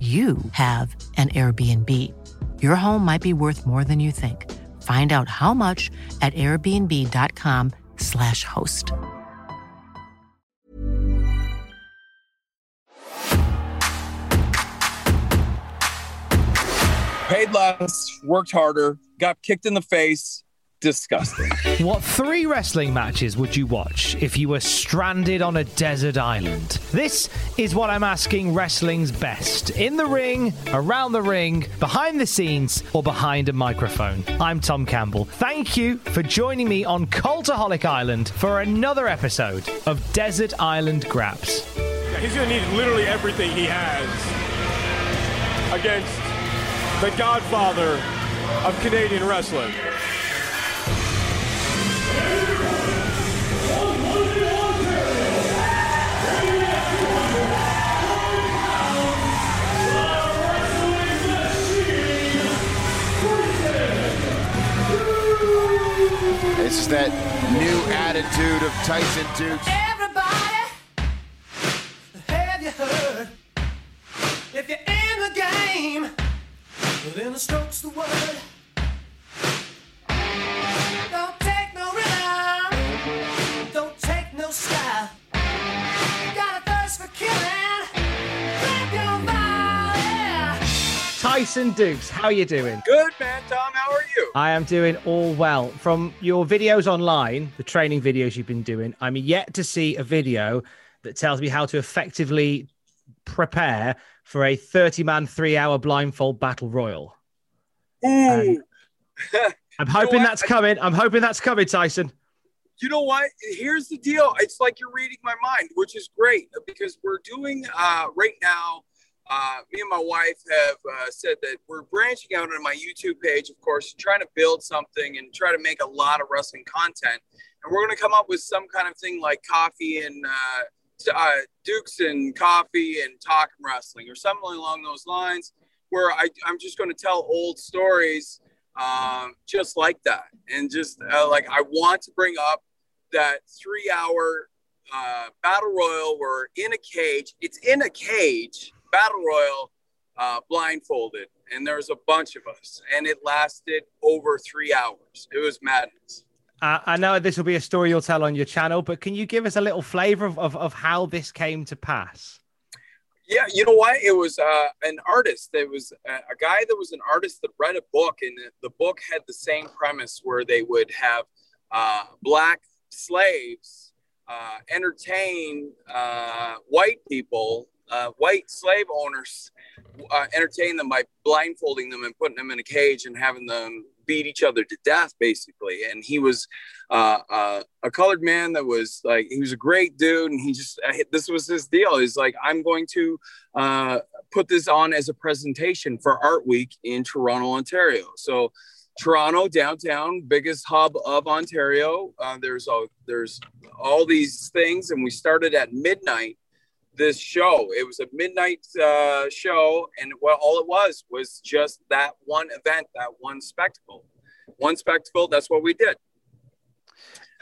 you have an Airbnb. Your home might be worth more than you think. Find out how much at airbnb.com/slash host. Paid less, worked harder, got kicked in the face. Disgusting. What three wrestling matches would you watch if you were stranded on a desert island? This is what I'm asking wrestling's best. In the ring, around the ring, behind the scenes, or behind a microphone. I'm Tom Campbell. Thank you for joining me on Cultaholic Island for another episode of Desert Island Graps. He's going to need literally everything he has against the godfather of Canadian wrestling. This is that new attitude of Tyson Dukes. Everybody, have you heard? If you're in the game, then the stroke's the word. Tyson Dukes, how are you doing? Good, man, Tom. How are you? I am doing all well. From your videos online, the training videos you've been doing, I'm yet to see a video that tells me how to effectively prepare for a 30 man, three hour blindfold battle royal. Ooh. I'm hoping what? that's coming. I'm hoping that's coming, Tyson. you know what? Here's the deal. It's like you're reading my mind, which is great because we're doing uh, right now. Uh, me and my wife have uh, said that we're branching out on my YouTube page, of course, trying to build something and try to make a lot of wrestling content. And we're going to come up with some kind of thing like coffee and uh, uh, Dukes and coffee and talking wrestling or something along those lines, where I, I'm just going to tell old stories um, just like that. And just uh, like I want to bring up that three hour uh, battle royal where in a cage, it's in a cage, battle royal, uh, blindfolded. And there was a bunch of us, and it lasted over three hours. It was madness. Uh, I know this will be a story you'll tell on your channel, but can you give us a little flavor of, of, of how this came to pass? Yeah, you know what? It was uh, an artist. It was a, a guy that was an artist that read a book, and the, the book had the same premise where they would have uh, black slaves uh, entertain uh, white people, uh, white slave owners, uh, entertain them by blindfolding them and putting them in a cage and having them beat each other to death, basically. And he was uh, uh, a colored man that was like, he was a great dude. And he just, uh, this was his deal. He's like, I'm going to put this on as a presentation for Art Week in Toronto, Ontario. So, Toronto downtown, biggest hub of Ontario. Uh, there's a, there's all these things, and we started at midnight. This show, it was a midnight uh, show, and well, all it was was just that one event, that one spectacle, one spectacle. That's what we did.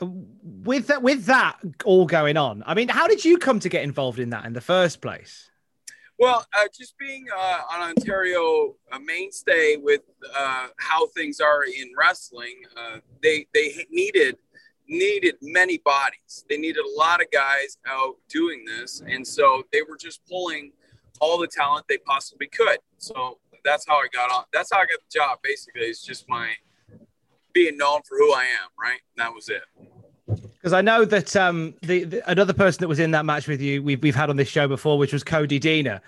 With that, with that all going on, I mean, how did you come to get involved in that in the first place? Well, uh, just being uh, an Ontario mainstay with uh, how things are in wrestling, uh, they they needed needed many bodies. They needed a lot of guys out doing this, and so they were just pulling all the talent they possibly could. So that's how I got on. That's how I got the job. Basically, it's just my being known for who I am, right? And that was it. Because I know that um, the, the another person that was in that match with you, we've we've had on this show before, which was Cody Deaner,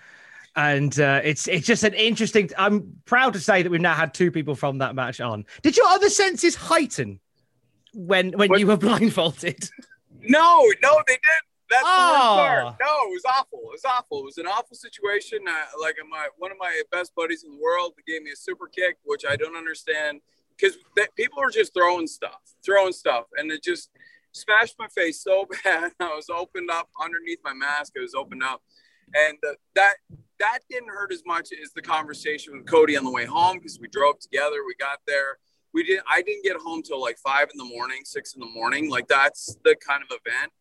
and uh, it's it's just an interesting. I'm proud to say that we've now had two people from that match on. Did your other senses heighten when when What- you were blindfolded? No, no, they didn't. That's the Oh. worst part. No, it was awful. It was awful. It was an awful situation. Uh, like my one of my best buddies in the world gave me a super kick, which I don't understand because people are just throwing stuff, throwing stuff, and it just smashed my face so bad. I was opened up underneath my mask. It was opened up, and uh, that that didn't hurt as much as the conversation with Cody on the way home because we drove together. We got there. We didn't. I didn't get home till like five in the morning, six in the morning. Like that's the kind of event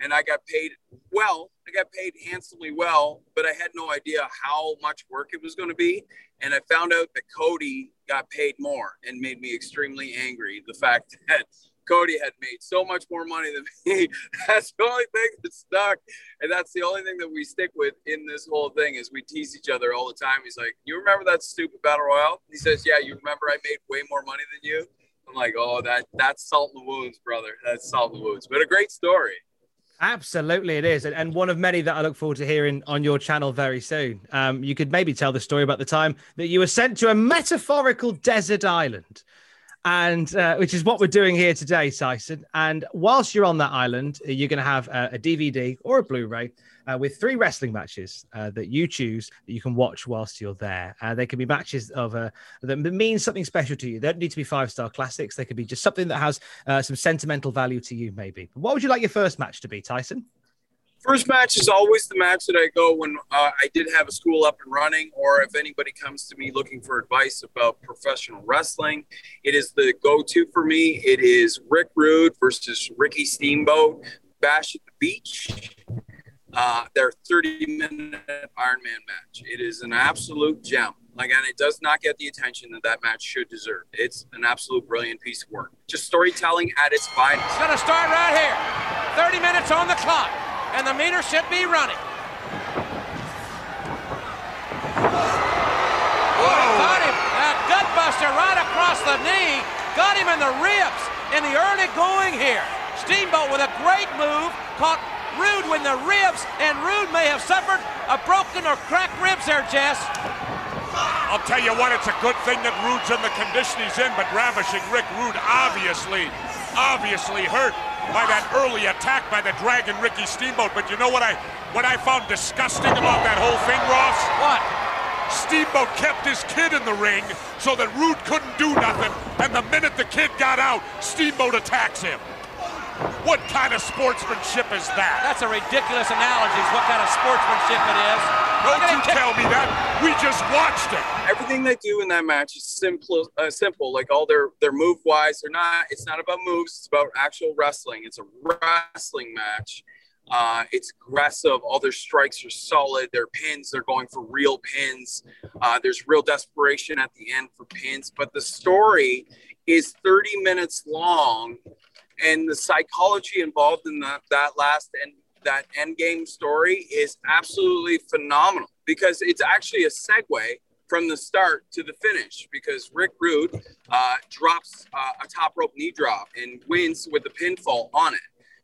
and I got paid well. I got paid handsomely well, but I had no idea how much work it was going to be. And I found out that Cody got paid more and made me extremely angry. The fact that Cody had made so much more money than me. That's the only thing that stuck. And that's the only thing that we stick with in this whole thing is we tease each other all the time. He's like, you remember that stupid battle royale? He says, yeah, you remember I made way more money than you? I'm like, oh, that that's salt in the wounds, brother. That's salt in the wounds, but a great story. Absolutely, it is, and, and one of many that I look forward to hearing on your channel very soon. Um, you could maybe tell the story about the time that you were sent to a metaphorical desert island, and uh, which is what we're doing here today, Tyson. And whilst you're on that island, you're going to have a, a DVD or a Blu-ray uh, with three wrestling matches uh, that you choose that you can watch whilst you're there. Uh, they can be matches of uh, that mean something special to you. They don't need to be five-star classics. They could be just something that has uh, some sentimental value to you, maybe. What would you like your first match to be, Tyson? First match is always the match that I go when uh, I did have a school up and running, or if anybody comes to me looking for advice about professional wrestling. It is the go to for me. It is Rick Rude versus Ricky Steamboat, Bash at the Beach. Uh, their 30 minute Iron Man match. It is an absolute gem. Like, and it does not get the attention that that match should deserve. It's an absolute brilliant piece of work. Just storytelling at its finest. It's to start right here. 30 minutes on the clock, and the meter should be running. Oh, got him. A gutbuster right across the knee. Got him in the ribs in the early going here. Steamboat with a great move. Caught Rude with the ribs, and Rude may have suffered a broken or cracked ribs there, Jess. I'll tell you what, it's a good thing that Rude's in the condition he's in, but ravishing Rick Rude obviously, obviously hurt by that early attack by the Dragon Ricky Steamboat. But you know what I what I found disgusting about that whole thing, Ross? What? Steamboat kept his kid in the ring so that Rude couldn't do nothing, and the minute the kid got out, Steamboat attacks him. What kind of sportsmanship is that? That's a ridiculous analogy. is What kind of sportsmanship it is? Don't you kick- tell me that. We just watched it. everything they do in that match is simple uh, simple like all their their move wise they're not it's not about moves it's about actual wrestling it's a wrestling match uh, it's aggressive all their strikes are solid their pins they're going for real pins uh, there's real desperation at the end for pins but the story is 30 minutes long and the psychology involved in that that last end that end game story is absolutely phenomenal because it's actually a segue from the start to the finish because Rick Rude uh, drops uh, a top rope knee drop and wins with a pinfall on it,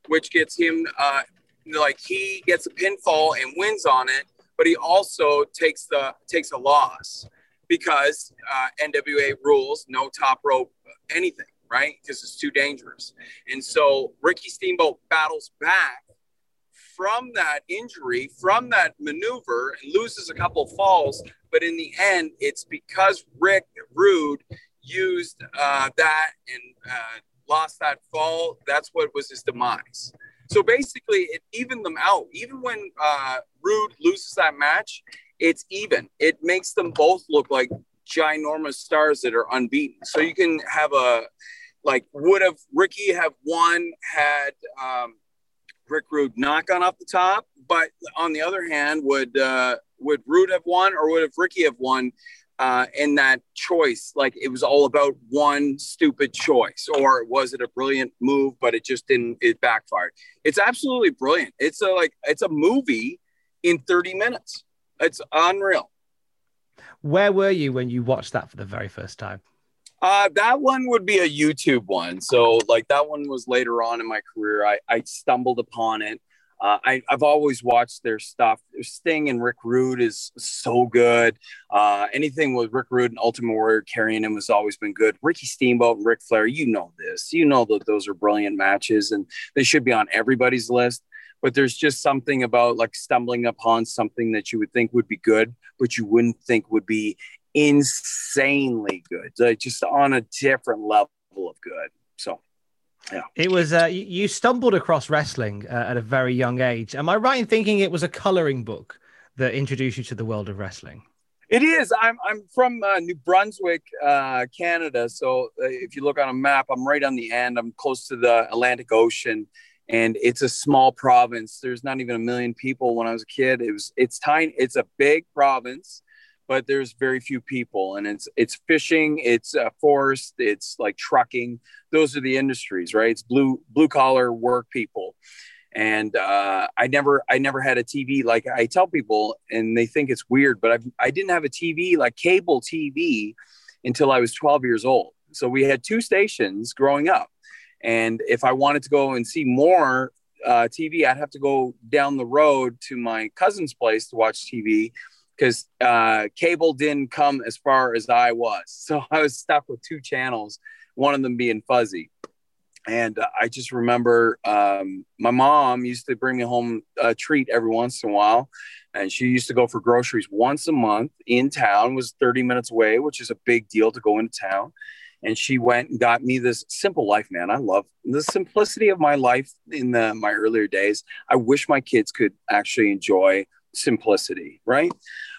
which gets him uh, like he gets a pinfall and wins on it, but he also takes the takes a loss because uh, NWA rules no top rope anything, right? Because it's too dangerous. And so Ricky Steamboat battles back from that injury, from that maneuver, and loses a couple falls. But in the end, it's because Rick Rude used uh, that and uh, lost that fall. That's what was his demise. So basically, it evened them out. Even when uh, Rude loses that match, it's even. It makes them both look like ginormous stars that are unbeaten. So you can have a like would have Ricky have won had um, Rick Rude not gone off the top, but on the other hand, would uh, would Rude have won or would have Ricky have won uh, in that choice? Like it was all about one stupid choice, or was it a brilliant move, but it just didn't? It backfired. It's absolutely brilliant. It's a like it's a movie in 30 minutes. It's unreal. Where were you when you watched that for the very first time? Uh, that one would be a YouTube one. So like that one was later on in my career. I, I stumbled upon it. Uh, I, I've always watched their stuff. Sting and Rick Rude is so good. Uh, anything with Rick Rude and Ultimate Warrior carrying him has always been good. Ricky Steamboat and Ric Flair, you know this. You know that those are brilliant matches and they should be on everybody's list. But there's just something about like stumbling upon something that you would think would be good, but you wouldn't think would be insanely good, like just on a different level of good. So yeah. It was uh, you you stumbled across wrestling uh, at a very young age. Am I right in thinking it was a coloring book that introduced you to the world of wrestling? It is. I'm I'm from uh, New Brunswick, uh, Canada. So uh, if you look on a map, I'm right on the end. I'm close to the Atlantic Ocean, and it's a small province. There's not even a million people. When I was a kid, it was. It's tiny. It's a big province, but there's very few people, and it's it's fishing, it's uh, forest, it's like trucking. Those are the industries, right? It's blue blue collar work people and uh, I never I never had a TV like I tell people and they think it's weird but I I didn't have a TV like cable TV until I was 12 years old so we had two stations growing up and if I wanted to go and see more uh, TV I'd have to go down the road to my cousin's place to watch TV because uh, cable didn't come as far as I was so I was stuck with two channels one of them being fuzzy and uh, I just remember um, my mom used to bring me home a treat every once in a while, and she used to go for groceries once a month in town. Was 30 minutes away, which is a big deal to go into town. And she went and got me this simple life, man. I love the simplicity of my life in the, my earlier days. I wish my kids could actually enjoy simplicity, right?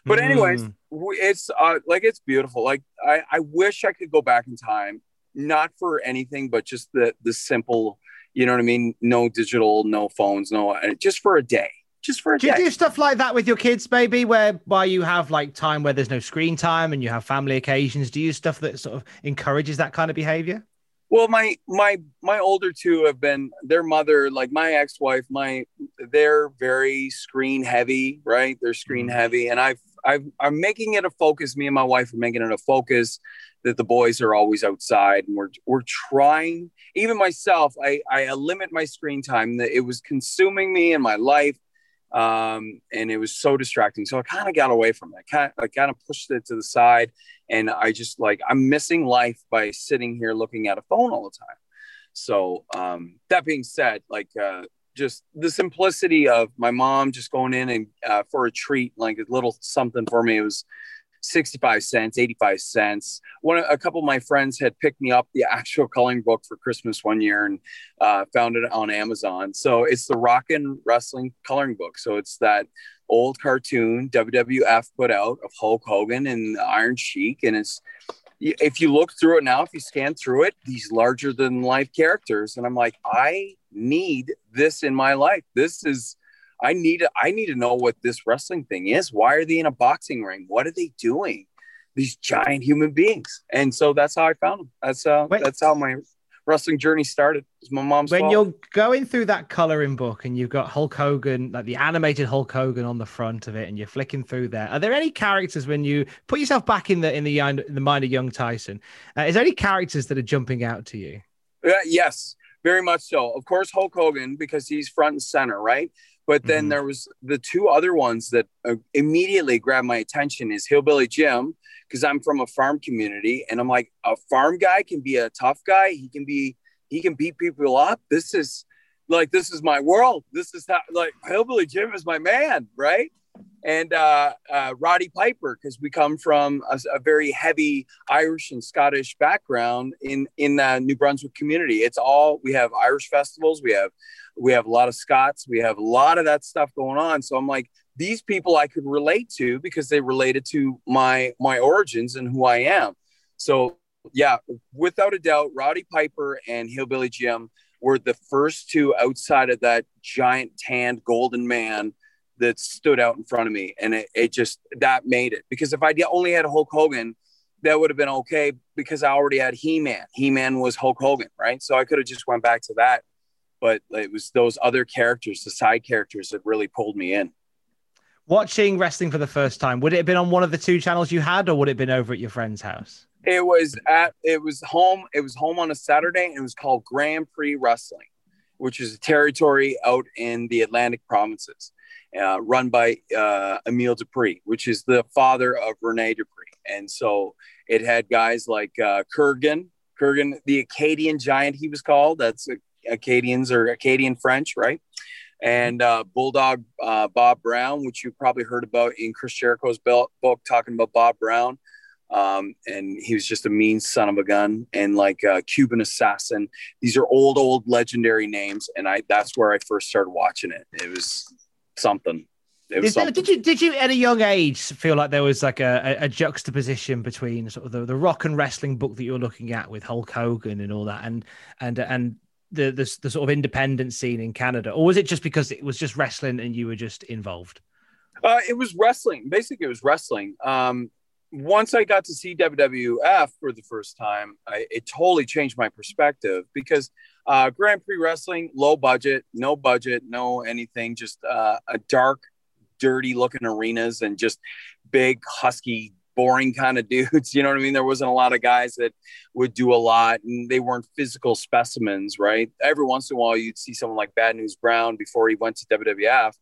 But anyways, Mm. it's uh, like it's beautiful. Like I, I wish I could go back in time not for anything, but just the the simple, you know what I mean? No digital, no phones, no, uh, just for a day, just for a Do you do stuff like that with your kids, maybe, where where you have like time where there's no screen time and you have family occasions? Do you use stuff that sort of encourages that kind of behavior? Well, my my my older two have been their mother, like my ex-wife, my they're very screen heavy, right? They're screen mm. heavy, and I've I've I'm making it a focus. Me and my wife are making it a focus that the boys are always outside, and we're we're trying. Even myself, I I limit my screen time. That it was consuming me in my life, um, and it was so distracting. So I kind of got away from it. Kind I kind of pushed it to the side, and I just like I'm missing life by sitting here looking at a phone all the time. So um, that being said, like uh, just the simplicity of my mom just going in and uh, for a treat, like a little something for me. It was 65 cents, 85 cents. One, a couple of my friends had picked me up the actual coloring book for Christmas one year and uh, found it on Amazon. So it's the Rockin' Wrestling coloring book. So it's that old cartoon WWF put out of Hulk Hogan and Iron Sheik. And it's, if you look through it now, if you scan through it, these larger than life characters. And I'm like, I need this in my life. This is, I need to, I need to know what this wrestling thing is. Why are they in a boxing ring? What are they doing? These giant human beings. And so that's how I found them. That's uh, Wait. that's how my wrestling journey started. It's my mom's when fault. you're going through that coloring book and you've got Hulk Hogan, like the animated Hulk Hogan on the front of it, and you're flicking through there, are there any characters when you put yourself back in the in the in the mind of young Tyson? Uh, is there any characters that are jumping out to you? Uh, yes, very much so. Of course, Hulk Hogan because he's front and center, right? But then Mhm. there was the two other ones that uh, immediately grabbed my attention is Hillbilly Jim because I'm from a farm community and I'm like a farm guy can be a tough guy. He can be he can beat people up. This is like this is my world. This is how like Hillbilly Jim is my man, right? And uh, uh, Roddy Piper because we come from a, a very heavy Irish and Scottish background in in the New Brunswick community. It's all we have Irish festivals. We have we have a lot of Scots. We have a lot of that stuff going on. So I'm like these people I could relate to because they related to my my origins and who I am. So yeah, without a doubt, Roddy Piper and Hillbilly Jim were the first two outside of that giant tanned golden man that stood out in front of me. And it, it just, that made it. Because if I only had Hulk Hogan, that would have been okay because I already had He-Man. He-Man was Hulk Hogan, right? So I could have just went back to that. But it was those other characters, the side characters that really pulled me in. Watching wrestling for the first time, would it have been on one of the two channels you had, or would it have been over at your friend's house? It was at it was home. It was home on a Saturday, and it was called Grand Prix Wrestling, which is a territory out in the Atlantic provinces, uh, run by uh, Emile Dupree, which is the father of Rene Dupree. And so it had guys like uh, Kurgan, Kurgan, the Acadian giant, he was called. That's Acadians or Acadian French, right? And uh, Bulldog uh, Bob Brown, which you probably heard about in Chris Jericho's book, talking about Bob Brown. Um, and he was just a mean son of a gun and like a Cuban assassin. These are old, old legendary names. And I, that's where I first started watching it. It was something. It was Is something. did you did you at a young age feel like there was like a, a, a juxtaposition between sort of the, the rock and wrestling book that you were looking at with Hulk Hogan and all that and and and the, the the sort of independent scene in Canada, or was it just because it was just wrestling and you were just involved? Uh, it was wrestling. Basically, it was wrestling. Um, once I got to see WWF for the first time, I, it totally changed my perspective because uh, Grand Prix Wrestling, low budget, no budget, no anything, just uh, a dark, dirty looking arenas and just big, husky, boring kind of dudes. You know what I mean? There wasn't a lot of guys that would do a lot and they weren't physical specimens, right? Every once in a while, you'd see someone like Bad News Brown before he went to WWF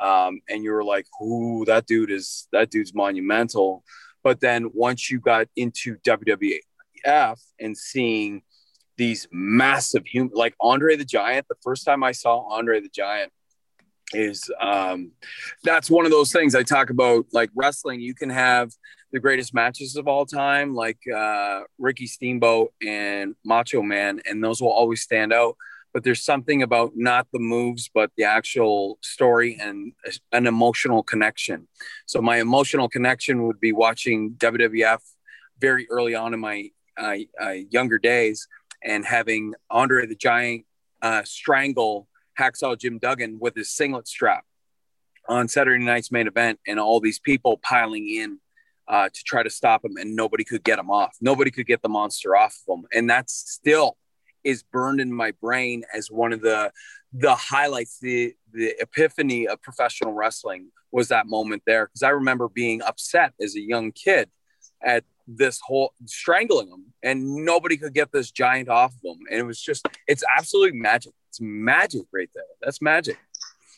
um, and you were like, "Ooh, that dude is that dude's monumental." But then once you got into WWF and seeing these massive human, like Andre the Giant, the first time I saw Andre the Giant is um, that's one of those things I talk about. Like wrestling, you can have the greatest matches of all time, like uh, Ricky Steamboat and Macho Man, and those will always stand out but there's something about not the moves but the actual story and an emotional connection so my emotional connection would be watching wwf very early on in my uh, uh, younger days and having andre the giant uh, strangle hacksaw jim duggan with his singlet strap on saturday night's main event and all these people piling in uh, to try to stop him and nobody could get him off. Nobody could get the monster off of him. And that still is burned in my brain as one of the the highlights the the epiphany of professional wrestling was that moment there. Because i remember being upset as a young kid at this whole strangling him and nobody could get this giant off of him and it was just it's absolutely magic it's magic right there that's magic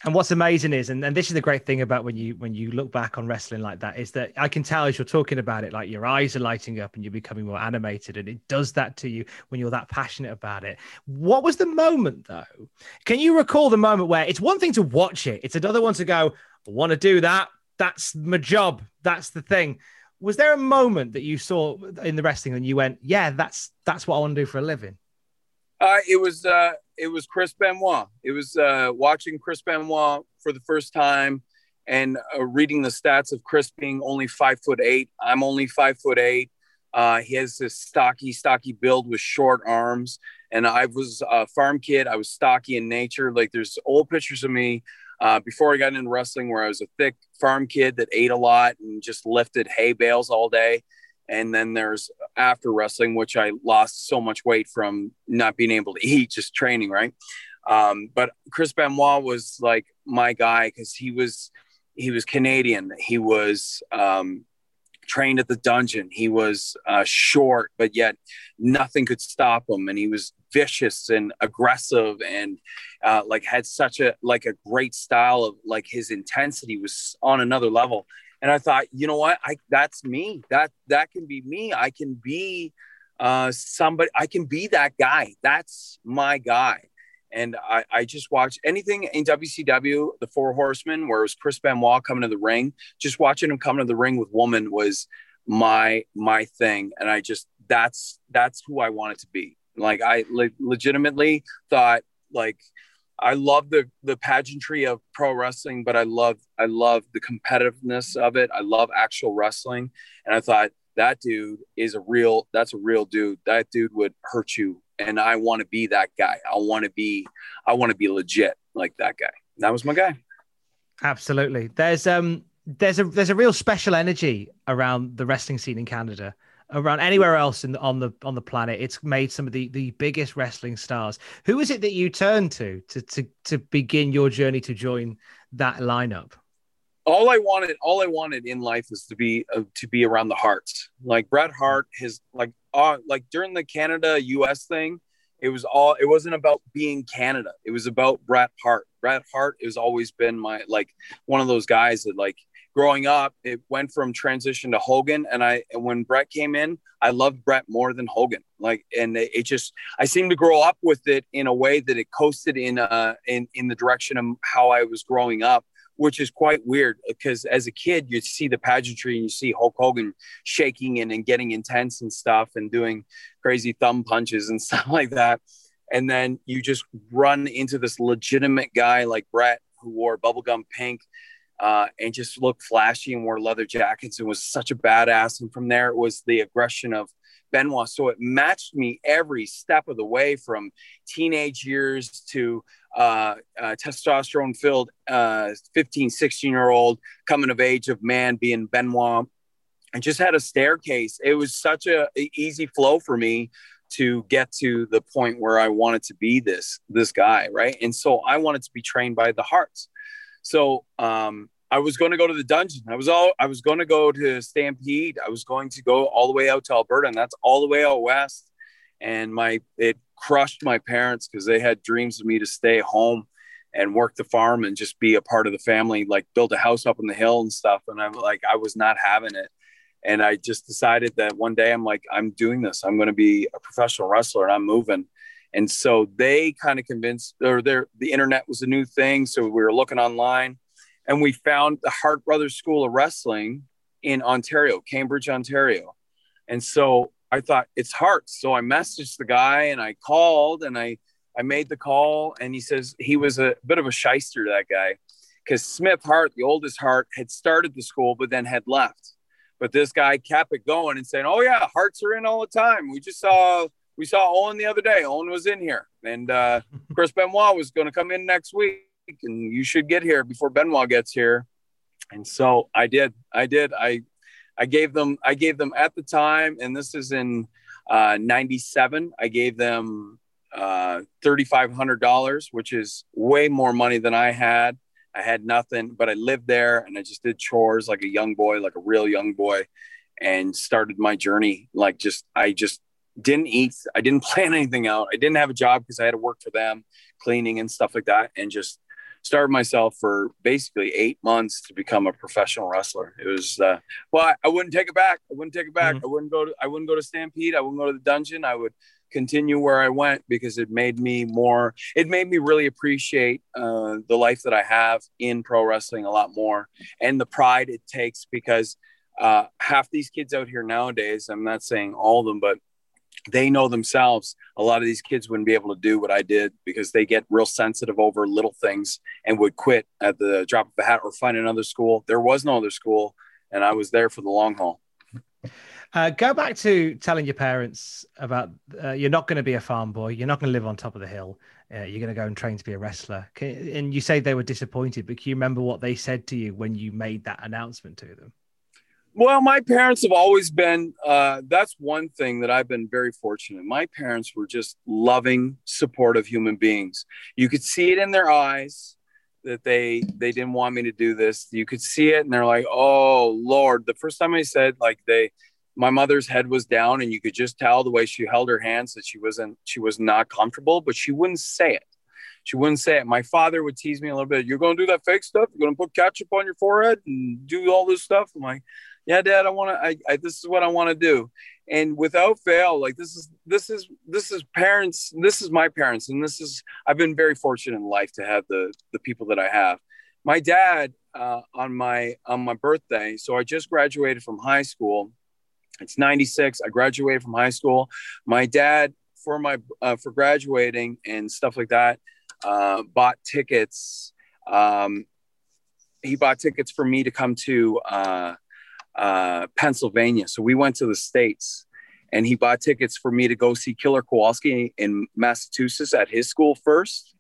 And what's amazing is, and, and this is the great thing about when you when you look back on wrestling like that, is that I can tell as you're talking about it, like your eyes are lighting up and you're becoming more animated, and it does that to you when you're that passionate about it. What was the moment though? Can you recall the moment where it's one thing to watch it, it's another one to go, I want to do that. That's my job. That's the thing. Was there a moment that you saw in the wrestling and you went, yeah, that's that's what I want to do for a living? Uh, it was uh, it was Chris Benoit. It was uh, watching Chris Benoit for the first time and uh, reading the stats of Chris being only five foot eight. I'm only five foot eight. Uh, he has this stocky, stocky build with short arms. And I was a farm kid. I was stocky in nature. Like there's old pictures of me uh, before I got into wrestling where I was a thick farm kid that ate a lot and just lifted hay bales all day. And then there's after wrestling which i lost so much weight from not being able to eat just training right? Um, but chris benoit was like my guy because he was he was canadian. He was um, trained at the dungeon he was uh, short but yet nothing could stop him and he was vicious and aggressive and uh, like had such a like a great style of like his intensity was on another level and I thought, you know what, I that's me. That that can be me. I can be uh, somebody. I can be that guy. That's my guy. And I, I just watched anything in WCW, the Four Horsemen, where it was Chris Benoit coming to the ring. Just watching him come to the ring with woman was my my thing, and I just that's that's who I wanted to be. Like I le- legitimately thought like I love the the pageantry of pro wrestling, but I love I love the competitiveness of it. I love actual wrestling, and I thought that dude is a real. That's a real dude. That dude would hurt you, and I want to be that guy. I want to be. I want to be legit like that guy. That was my guy. Absolutely. There's um there's a there's a real special energy around the wrestling scene in Canada. Around anywhere else in on the on the planet, it's made some of the, the biggest wrestling stars. Who is it that you turn to to to to begin your journey to join that lineup? All I wanted, all I wanted in life was to be uh, to be around the Harts. Like Bret Hart, his like uh, like during the Canada U.S. thing, it was all. It wasn't about being Canada. It was about Bret Hart. Bret Hart has always been my like one of those guys that like growing up, it went from transition to Hogan, and I when Bret came in, I loved Bret more than Hogan. Like, and it, it just I seemed to grow up with it in a way that it coasted in uh in in the direction of how I was growing up, which is quite weird because as a kid you see the pageantry and you see Hulk Hogan shaking and, and getting intense and stuff and doing crazy thumb punches and stuff like that. And then you just run into this legitimate guy like Bret who wore bubblegum pink uh, and just looked flashy and wore leather jackets and was such a badass. And from there, it was the aggression of Benoit. So it matched me every step of the way from teenage years to uh, uh, testosterone filled uh, 15, 16 year old coming of age of man being Benoit. I just had a staircase. It was such a, a easy flow for me to get to the point where I wanted to be this this guy, right? And so I wanted to be trained by the Harts. So um, I was going to go to the dungeon. I was all I was going to go to Stampede. I was going to go all the way out to Alberta, and that's all the way out west. And my it crushed my parents because they had dreams of me to stay home and work the farm and just be a part of the family, like build a house up on the hill and stuff. And I'm like, I was not having it. And I just decided that one day I'm like, I'm doing this. I'm going to be a professional wrestler and I'm moving. And so they kind of convinced, or their the internet was a new thing. So we were looking online, and we found the Hart Brothers School of Wrestling in Ontario, Cambridge, Ontario. And so I thought it's Hart. So I messaged the guy and I called and I I made the call and he says he was a bit of a shyster, that guy, because Smith Hart, the oldest Hart, had started the school but then had left. But this guy kept it going and saying, "Oh yeah, Harts are in all the time. We just saw we saw Owen the other day. Owen was in here, and uh, Chris Benoit was going to come in next week, and you should get here before Benoit gets here. And so I did. I did. I I gave them. I gave them at the time, and this is in uh, '97. I gave them uh, thirty five hundred dollars, which is way more money than I had. I had nothing, but I lived there, and I just did chores like a young boy, like a real young boy, and started my journey. Like just I just didn't eat. I didn't plan anything out. I didn't have a job because I had to work for them, cleaning and stuff like that, and just started myself for basically eight months to become a professional wrestler. It was, uh, well, I, wouldn't take it back. I wouldn't take it back. Mm-hmm. I wouldn't go to, I wouldn't go to Stampede. I wouldn't go to the dungeon. I would continue where I went because it made me more, it made me really appreciate uh, the life that I have in pro wrestling a lot more and the pride it takes because uh, half these kids out here nowadays, I'm not saying all of them, but they know themselves a lot of these kids wouldn't be able to do what i did because they get real sensitive over little things and would quit at the drop of a hat or find another school. There was no other school and i was there for the long haul. Uh, go back to telling your parents about uh, you're not going to be a farm boy you're not going to live on top of the hill uh, you're going to go and train to be a wrestler. Can, and you say they were disappointed but can you remember what they said to you when you made that announcement to them well, my parents have always been, uh, that's one thing that I've been very fortunate. My parents were just loving, supportive human beings. You could see it in their eyes that they they didn't want me to do this. You could see it and they're like, "Oh, Lord." The first time I said like they my mother's head was down and you could just tell the way she held her hands that she wasn't she was not comfortable, but she wouldn't say it. She wouldn't say it. My father would tease me a little bit. You're going to do that fake stuff. You're going to put ketchup on your forehead and do all this stuff. I'm like, yeah dad i want to I, I, this is what i want to do. And without fail like this is this is this is parents this is my parents and this is i've been very fortunate in life to have the the people that i have. My dad uh, on my on my birthday so i just graduated from high school. It's 96 i graduated from high school. My dad for my uh, for graduating and stuff like that uh, bought tickets. Um, he bought tickets for me to come to uh, uh, Pennsylvania. So we went to the States and he bought tickets for me to go see Killer Kowalski in Massachusetts at his school first,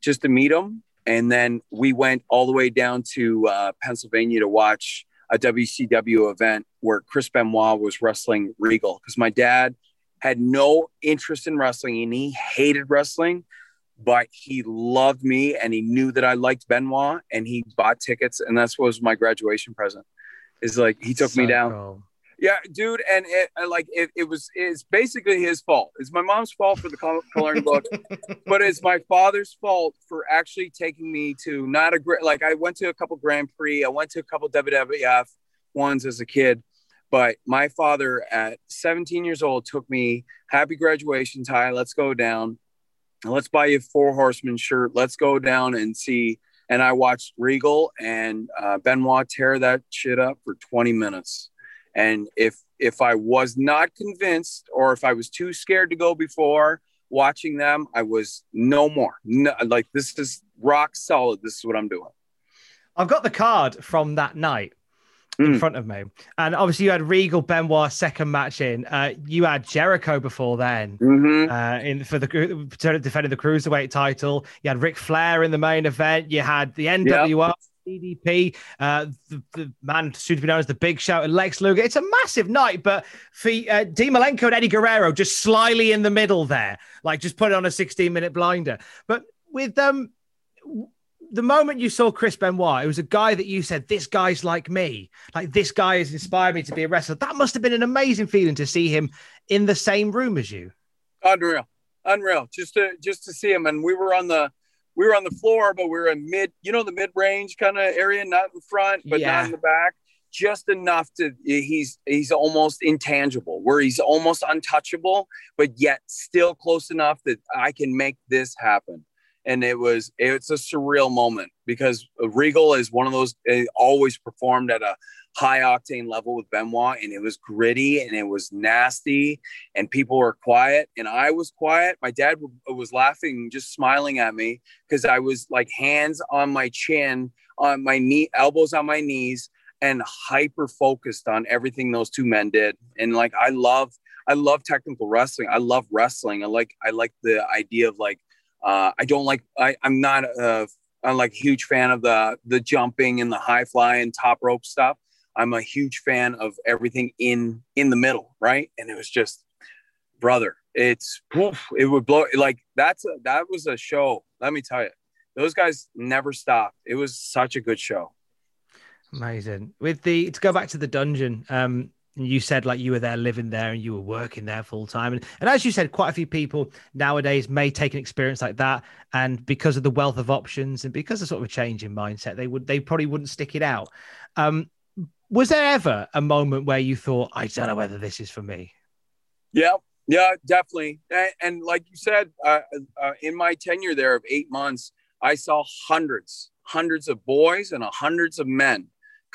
just to meet him. And then we went all the way down to uh, Pennsylvania to watch a WCW event where Chris Benoit was wrestling Regal because my dad had no interest in wrestling and he hated wrestling. but he loved me and he knew that I liked Benoit and he bought tickets and that's was my graduation present. Is like he took me down. Yeah, dude, and it like it, it was it's basically his fault. It's my mom's fault for the col- coloring book, but it's my father's fault for actually taking me to not a great like I went to a couple Grand Prix, I went to a couple WWF ones as a kid, but my father at 17 years old took me happy graduation Ty, let's go down. Let's buy you a four horseman shirt. Let's go down and see. And I watched Regal and uh, Benoit tear that shit up for 20 minutes. And if if I was not convinced, or if I was too scared to go before watching them, I was no more. No, like this is rock solid. This is what I'm doing. I've got the card from that night in Mm. front of me, and obviously you had Regal Benoit second match in. Uh, you had Jericho before then. Mm-hmm. Uh, in for the defending the cruiserweight title, you had Ric Flair in the main event. You had the NWO, DDP, uh, the, the man soon to be known as the Big Show, and Lex Luger. It's a massive night, but for uh, Dean Malenko and Eddie Guerrero just slyly in the middle there, like just put it on a 16 minute blinder. But with um, the moment you saw Chris Benoit, it was a guy that you said, This guy's like me. Like, this guy has inspired me to be a wrestler. That must have been an amazing feeling to see him in the same room as you. unreal unreal just to just to see him and we were on the we were on the floor but we were in mid you know the mid range kind of area not in front but Yeah. not in the back just enough to he's he's almost intangible where he's almost untouchable but yet still close enough that i can make this happen and it was it's a surreal moment because regal is one of those always performed at a high octane level with benoit and it was gritty and it was nasty and people were quiet and I was quiet. My dad was laughing, just smiling at me because I was like hands on my chin, on my knee, elbows on my knees, and hyper focused on everything those two men did. And like I love, I love technical wrestling. I love wrestling. I like, I like the idea of like, uh, I don't like, I, I'm not a, I'm like a huge fan of the the jumping and the high fly and top rope stuff. I'm a huge fan of everything in in the middle, right? And it was just brother it's it would blow like that's a, that was a show let me tell you those guys never stopped it was such a good show Amazing. With the to go back to the dungeon, um, you said like you were there living there and you were working there full time. And, and as you said, quite a few people nowadays may take an experience like that. And because of the wealth of options and because of sort of a change in mindset, they would they probably wouldn't stick it out. Um, was there ever a moment where you thought, I don't know whether this is for me? yeah yeah definitely and, and like you said uh, uh, in my tenure there of eight months i saw hundreds hundreds of boys and hundreds of men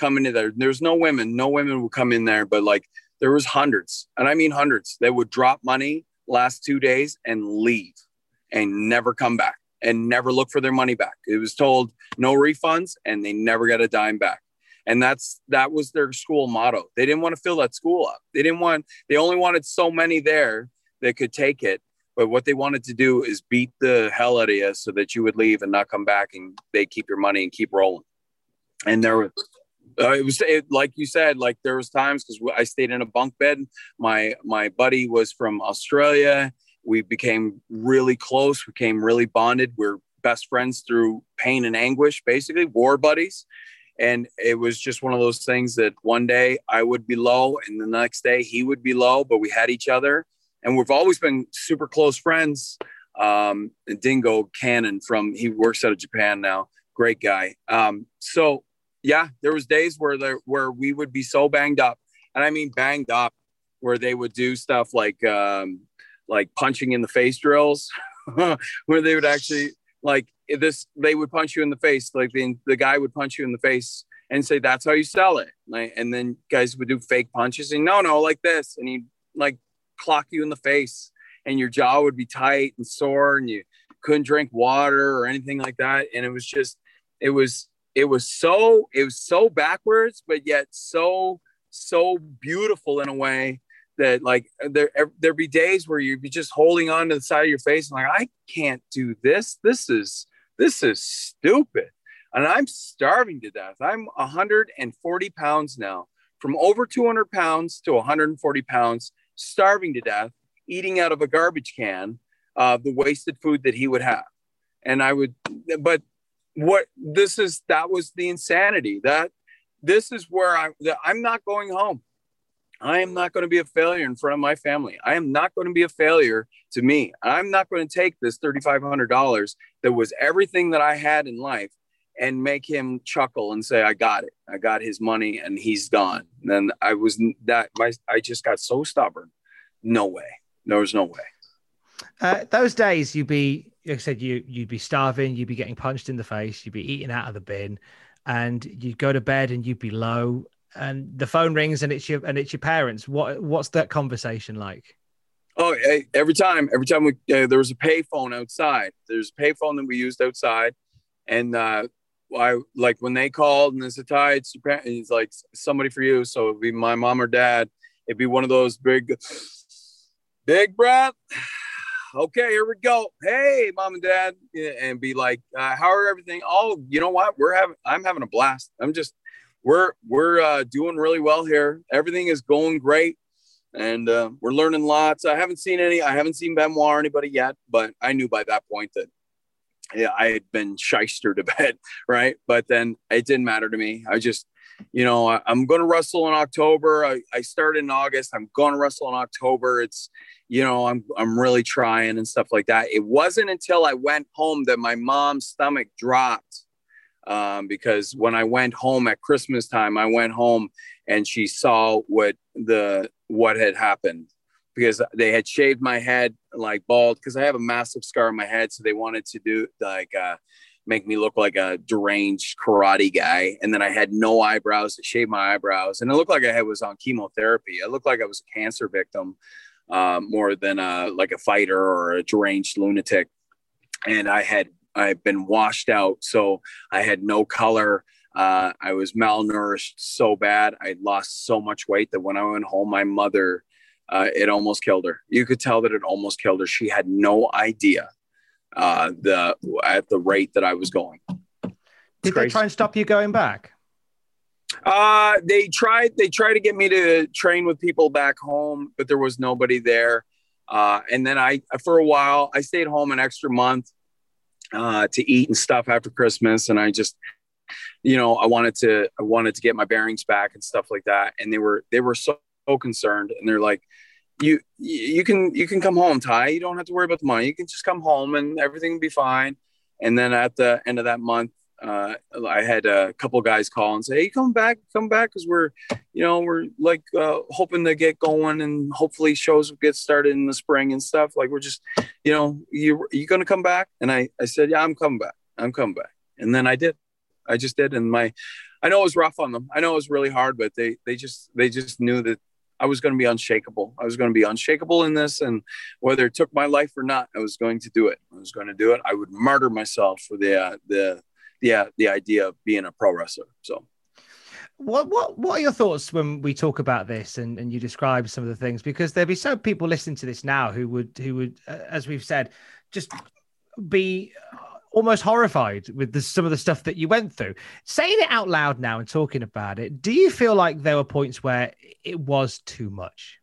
come into there. There's no women. No women would come in there but like there was hundreds. And i mean hundreds. They would drop money last two days and leave and never come back and never look for their money back. It was told no refunds and they never got a dime back. And that's that was their school motto. They didn't want to fill that school up. They didn't want they only wanted so many there that could take it. But what they wanted to do is beat the hell out of you so that you would leave and not come back and they keep your money and keep rolling. And there was uh, it was it, like you said like there was times because i stayed in a bunk bed my my buddy was from australia we became really close we became really bonded we're best friends through pain and anguish basically war buddies and it was just one of those things that one day I would be low and the next day he would be low, but we had each other and we've always been super close friends. Um, Dingo Cannon from, he works out of Japan now. Great guy. Um, so yeah, there was days where there, where we would be so banged up and I mean, banged up where they would do stuff like, um, like punching in the face drills where they would actually like this they would punch you in the face like the, the guy would punch you in the face and say that's how you sell it. Like, and then guys would do fake punches and no no like this and he'd like clock you in the face and your jaw would be tight and sore and you couldn't drink water or anything like that and it was just it was it was so it was so backwards but yet so so beautiful in a way that like there there be days where you'd be just holding on to the side of your face and like I can't do this. This is this is stupid. And I'm starving to death. I'm 140 pounds now, from over 200 pounds to 140 pounds, starving to death, eating out of a garbage can, uh, the wasted food that he would have. and I would, but what this is that was the insanity that this is where I I'm not going home. I am not going to be a failure in front of my family. I am not going to be a failure to me. I'm not going to take this $3,500 that was everything that I had in life and make him chuckle and say, I got it. I got his money and he's gone. Then I was that, my, I just got so stubborn. No way. There was no way. Uh, those days, you'd be, like I said, you you'd be starving, you'd be getting punched in the face, you'd be eating out of the bin, and you'd go to bed and you'd be low, and the phone rings and it's your and it's your parents. What what's that conversation like? Oh, every time, every time we uh, there was a payphone outside. There's a payphone that we used outside, and uh, I like when they called and they said, "Ty, it's, your parent," and it's like somebody for you." So it'd be my mom or dad. It'd be one of those big, big breath. Okay, here we go. Hey, mom and dad, and be like, uh, "How are everything?" Oh, you know what? We're having. I'm having a blast. I'm just. We're we're uh, doing really well here. Everything is going great, and uh, we're learning lots. I haven't seen any. I haven't seen Benoit or anybody yet, but I knew by that point that yeah, I had been shyster to bed, right? But then it didn't matter to me. I just, you know, I, am going to wrestle in October. I, I started in August. I'm going to wrestle in October. It's, you know, I'm I'm really trying and stuff like that. It wasn't until I went home that my mom's stomach dropped. Um, because when I went home at Christmas time, I went home and she saw what the what had happened because they had shaved my head like bald because I have a massive scar on my head. So they wanted to do like uh, make me look like a deranged karate guy. And then I had no eyebrows to shave my eyebrows, and it looked like I had, was on chemotherapy. It looked like I was a cancer victim uh, more than a, like a fighter or a deranged lunatic. And I had I've been washed out, so I had no color. Uh, I was malnourished so bad. I lost so much weight that when I went home, my mother uh, it almost killed her. You could tell that it almost killed her. She had no idea uh, the at the rate that I was going. Did crazy. they try and stop you going back? Uh, they tried. They tried to get me to train with people back home, but there was nobody there. Uh, and then I, for a while, I stayed home an extra month uh, to eat and stuff after Christmas, and I just, you know, I wanted to, I wanted to get my bearings back and stuff like that. And they were, they were so concerned, and they're like, you you can you can come home, Ty. You don't have to worry about the money. You can just come home and everything will be fine. And then at the end of that month, uh, I had a couple guys call and say, "Hey, come back, come back," because we're, you know, we're like uh, hoping to get going and hopefully shows will get started in the spring and stuff. Like we're just, you know, you you gonna come back? And I I said, "Yeah, I'm coming back. I'm coming back." And then I did. I just did, and my, I know it was rough on them. I know it was really hard, but they they just they just knew that I was going to be unshakable. I was going to be unshakable in this, and whether it took my life or not, I was going to do it. I was going to do it. I would martyr myself for the uh, the the uh, the idea of being a pro wrestler. So. What what what are your thoughts when we talk about this and, and you describe some of the things? Because there'll be some people listening to this now who would who would, uh, as we've said, just be almost horrified with the, some of the stuff that you went through. Saying it out loud now and talking about it, do you feel like there were points where it was too much?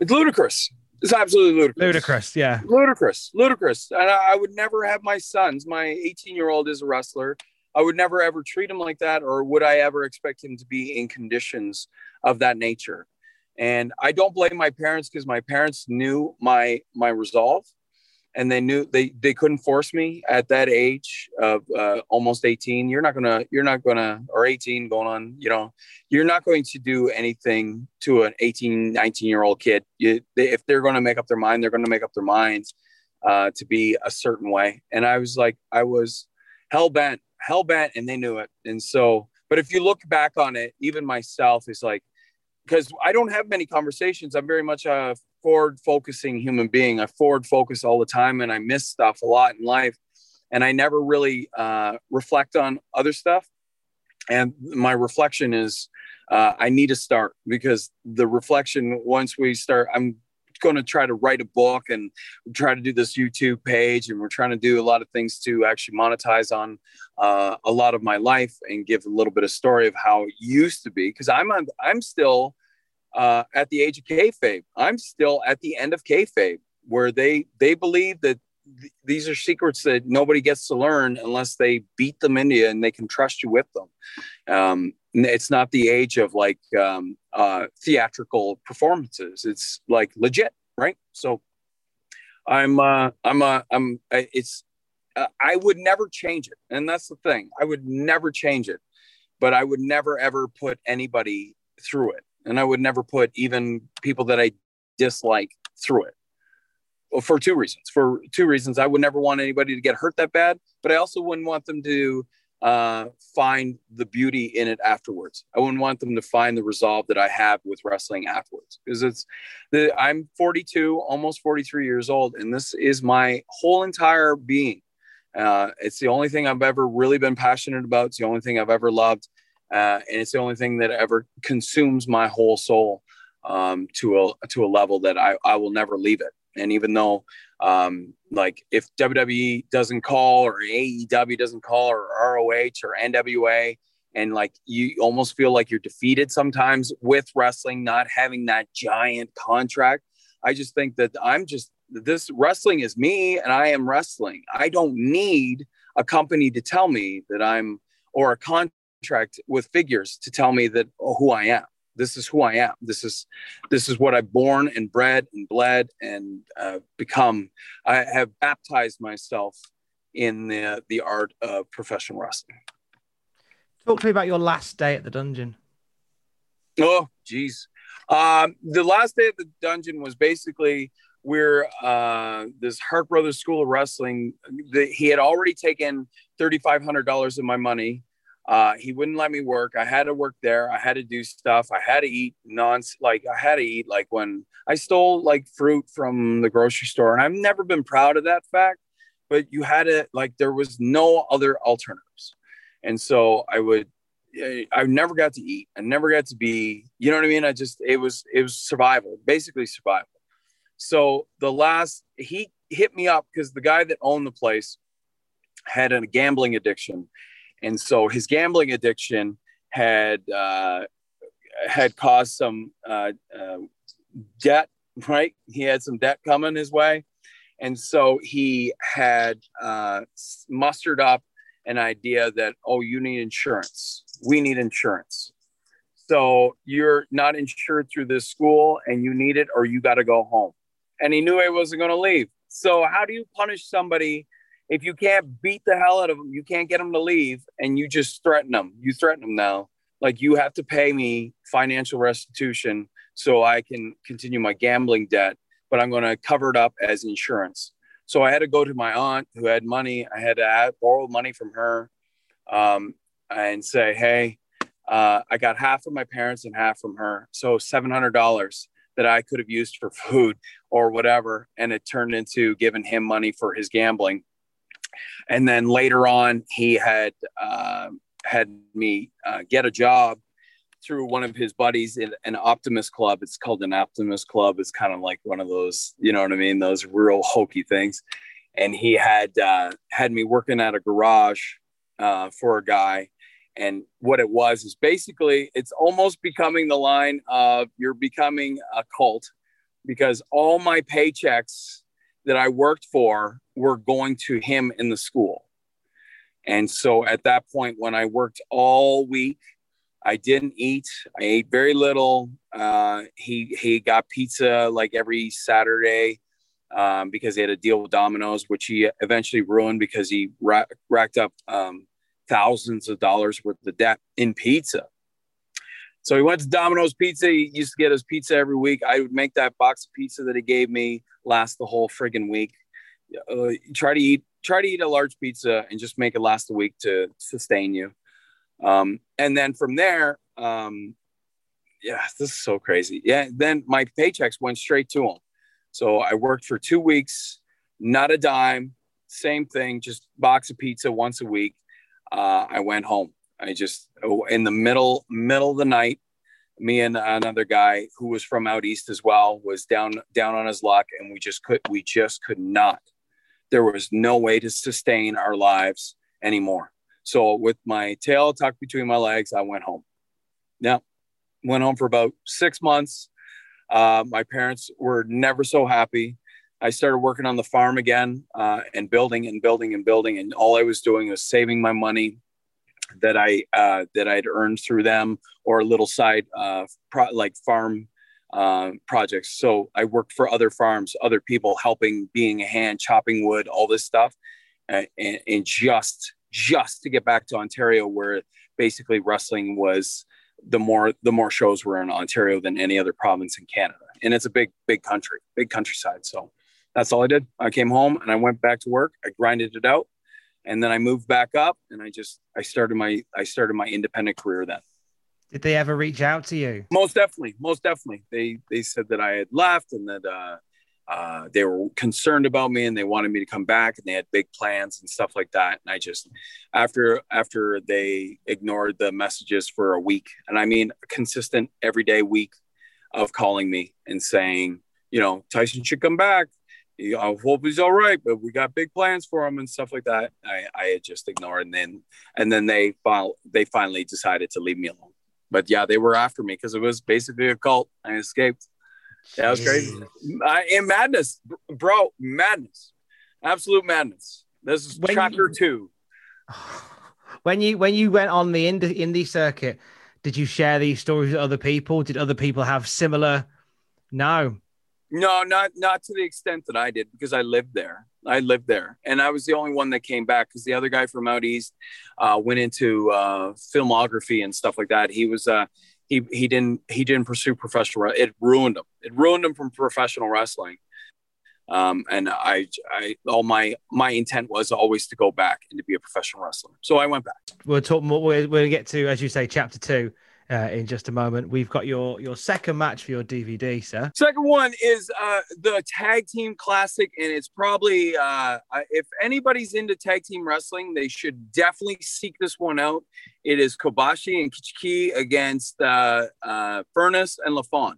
It's ludicrous. It's absolutely ludicrous. Ludicrous, yeah. Ludicrous, ludicrous. And I, would never have my sons. My 18 year old is a wrestler. I would never ever treat him like that, or would I ever expect him to be in conditions of that nature? And I don't blame my parents because my parents knew my my resolve and they knew they they couldn't force me at that age of uh, almost 18 you're not gonna you're not gonna or 18 going on you know you're not going to do anything to an 18 19 year old kid. You, they, if they're to make up their mind they're to make up their minds uh, to be a certain way. And i was like i was hell bent hell bent and they knew it. And so but if you look back on it even myself is like because I don't have many conversations. I'm very much a forward focusing human being. I forward focus all the time and I miss stuff a lot in life. And I never really uh, reflect on other stuff. And my reflection is uh, I need to start because the reflection, once we start, I'm going to try to write a book and try to do this YouTube page. And we're trying to do a lot of things to actually monetize on uh, a lot of my life and give a little bit of story of how it used to be. Because I'm, I'm still uh, at the age of kayfabe. I'm still at the end of kayfabe, where they they believe that th- these are secrets that nobody gets to learn unless they beat them into you and they can trust you with them. Um, it's not the age of like um, uh, theatrical performances. It's like legit, right? So I'm, uh, I'm, uh, I'm, it's, uh, I would never change it. And that's the thing. I would never change it, but I would never ever put anybody through it. And I would never put even people that I dislike through it. Well, for two reasons. For two reasons, I would never want anybody to get hurt that bad, but I also wouldn't want them to uh, find the beauty in it afterwards. I wouldn't want them to find the resolve that I have with wrestling afterwards because it's the I'm 42, almost 43 years old, and this is my whole entire being. Uh, it's the only thing I've ever really been passionate about. It's the only thing I've ever loved, uh, and it's the only thing that ever consumes my whole soul um, to a to a level that I, I will never leave it. And even though, um, like, if WWE doesn't call or AEW doesn't call or ROH or NWA, and like you almost feel like you're defeated sometimes with wrestling not having that giant contract. I just think that I'm just this wrestling is me and I am wrestling. I don't need a company to tell me that I'm or a contract with figures to tell me that oh, who I am. This is who I am. This is this is what I've born and bred and bled and uh, become. I have baptized myself in the the art of professional wrestling. Talk to me about your last day at the dungeon. Oh, geez. Um, the last day at the dungeon was basically where uh, this Hart Brothers School of Wrestling, the, he had already taken $3,500 of my money. Uh, he wouldn't let me work. I had to work there. I had to do stuff. I had to eat non like I had to eat like when I stole like fruit from the grocery store. And I've never been proud of that fact, but you had to like there was no other alternatives. And so I would I never got to eat. I never got to be, you know what I mean? I just, it was, it was survival, basically survival. So the last, he hit me up because the guy that owned the place had a gambling addiction. And so his gambling addiction had, uh, had caused some uh, uh, debt, right? He had some debt coming his way. And so he had uh, mustered up an idea that, oh, you need insurance. We need insurance. So you're not insured through this school and you need it or you got to go home. And he knew he wasn't going to leave. So, how do you punish somebody if you can't beat the hell out of them? You can't get them to leave and you just threaten them. You threaten them now. Like you have to pay me financial restitution so I can continue my gambling debt, but I'm going to cover it up as insurance. So I had to go to my aunt who had money. I had to add, borrow money from her um, and say, hey, uh, I got half from my parents and half from her. So $700 that I could have used for food or whatever. And it turned into giving him money for his gambling. And then later on, he had uh, had me uh, get a job through one of his buddies in an Optimist Club. It's called an Optimist Club. It's kind of like one of those, you know what I mean, those real hokey things. And he had uh, had me working at a garage uh, for a guy. And what it was is basically it's almost becoming the line of you're becoming a cult because all my paychecks that I worked for were going to him in the school. And so at that point, when I worked all week, I didn't eat. I ate very little. Uh, he he got pizza like every Saturday um, because he had a deal with Domino's, which he eventually ruined because he ra- racked up um, thousands of dollars worth of debt in pizza. So he went to Domino's Pizza. He used to get his pizza every week. I would make that box of pizza that he gave me last the whole friggin' week. Uh, try to eat try to eat a large pizza and just make it last a week to sustain you. Um, and then from there, um, yeah, this is so crazy. Yeah, then my paychecks went straight to him. So I worked for two weeks, not a dime, same thing, just box of pizza once a week. Uh, I went home. I just oh, in the middle middle of the night, me and another guy who was from out east as well was down down on his luck, and we just could we just could not. There was no way to sustain our lives anymore. So with my tail tucked between my legs, I went home. Now, went home for about six months. Uh, my parents were never so happy. I started working on the farm again uh, and building and building and building. And all I was doing was saving my money that I uh, that I'd earned through them or a little side uh, pro- like farm uh, projects. So I worked for other farms, other people helping, being a hand, chopping wood, all this stuff, and, and, and just just to get back to Ontario, where basically wrestling was the more the more shows were in Ontario than any other province in Canada, and it's a big big country, big countryside. So that's all I did. I came home and I went back to work. I grinded it out, and then I moved back up, and I just I started my I started my independent career then. Did they ever reach out to you? Most definitely, most definitely. They they said that I had left and that uh, uh, they were concerned about me and they wanted me to come back and they had big plans and stuff like that. And I just after after they ignored the messages for a week, and I mean a consistent everyday week of calling me and saying, you know, Tyson should come back. I hope he's all right, but we got big plans for him and stuff like that. I, I had just ignored, and then and then they file, they finally decided to leave me alone. But yeah, they were after me because it was basically a cult. I escaped. Yeah, it was crazy. Mm. I, in madness, bro, madness, absolute madness. This is When chapter you- two. When you when you went on the indie, indie circuit, did you share these stories with other people? Did other people have similar? No. No, not not to the extent that I did because I lived there. I lived there, and I was the only one that came back because the other guy from out east uh, went into uh, filmography and stuff like that. He was uh, he he didn't he didn't pursue professional. It ruined him. It ruined him from professional wrestling. Um, and I, I, all my my intent was always to go back and to be a professional wrestler. So I went back. We'll talk more. We'll, we'll get to, as you say, chapter two uh, in just a moment. We've got your your second match for your DVD, sir. Second one is uh, the tag team classic, and it's probably uh, if anybody's into tag team wrestling, they should definitely seek this one out. It is Kobashi and Kikuchi against uh, uh, Furnas and LaFon.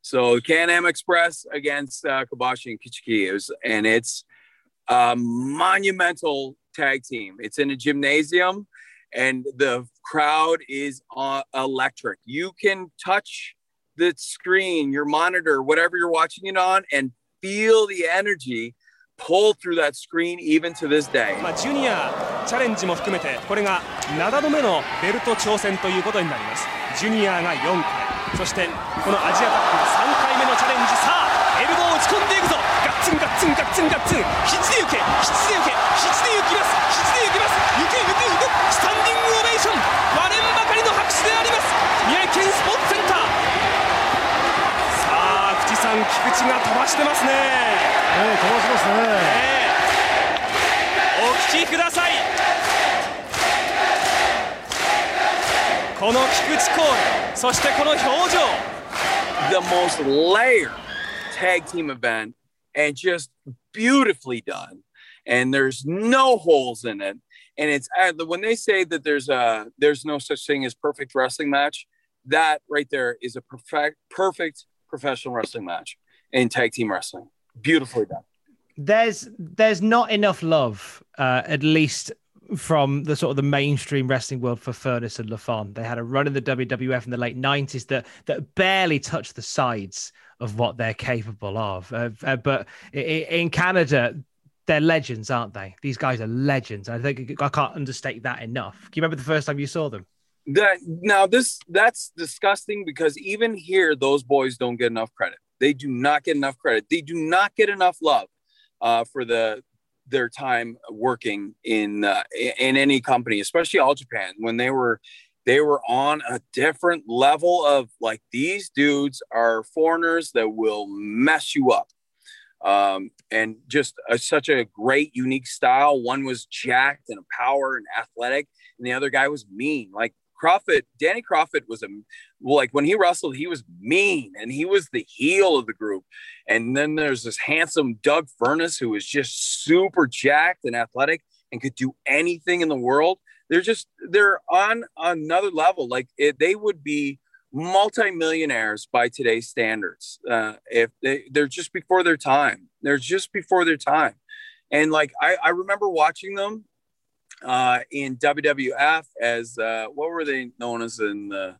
So Can-Am Express against uh, Kobashi and Kikuchi, it was, and it's a monumental tag team. It's in a gymnasium, and the crowd is uh, electric. You can touch the screen, your monitor, whatever you're watching it on, and feel the energy pull through that screen even to this day. まあ、ジュニアチャレンジも含めてこれが7度目のベルト挑戦ということになりますジュニアが4回そしてこのアジアカップ3回目のチャレンジさあエルボーを打ち込んでいくぞガッツンガッツンガッツンガッツン肘で受け肘で受け肘で行きます 県スポーツセンターさあ口さん菊池が飛ばしてますねね飛ばしますねお聞きくださいこの菊池コールそしてこの表情 the most layered tag team event and just beautifully done. And there's no holes in it. And it's uh, when they say that there's a there's no such thing as perfect wrestling match, that right there is a perfect perfect professional wrestling match in tag team wrestling. Beautifully done. There's there's not enough love, uh, at least from the sort of the mainstream wrestling world for Furnas and LaFon. They had a run in the WWF in the late '90s that that barely touched the sides of what they're capable of. Uh, uh, but in Canada, they're legends, aren't they? These guys are legends. I think I can't understate that enough. Can you remember the first time you saw them? That now this that's disgusting because even here those boys don't get enough credit. They do not get enough credit. They do not get enough love uh, for the their time working in uh, in any company especially all japan when they were they were on a different level of like these dudes are foreigners that will mess you up. Um, and just a, such a great unique style. One was jacked and a power and athletic and the other guy was mean. Like Kroffat, Danny Kroffat was a like when he wrestled, he was mean and he was the heel of the group. And then there's this handsome Doug Furnas who was just super jacked and athletic and could do anything in the world. They're just they're on another level. Like it, they would be multimillionaires by today's standards. Uh, if they, they're just before their time, they're just before their time. And like I, I remember watching them uh, in WWF as uh, what were they known as in the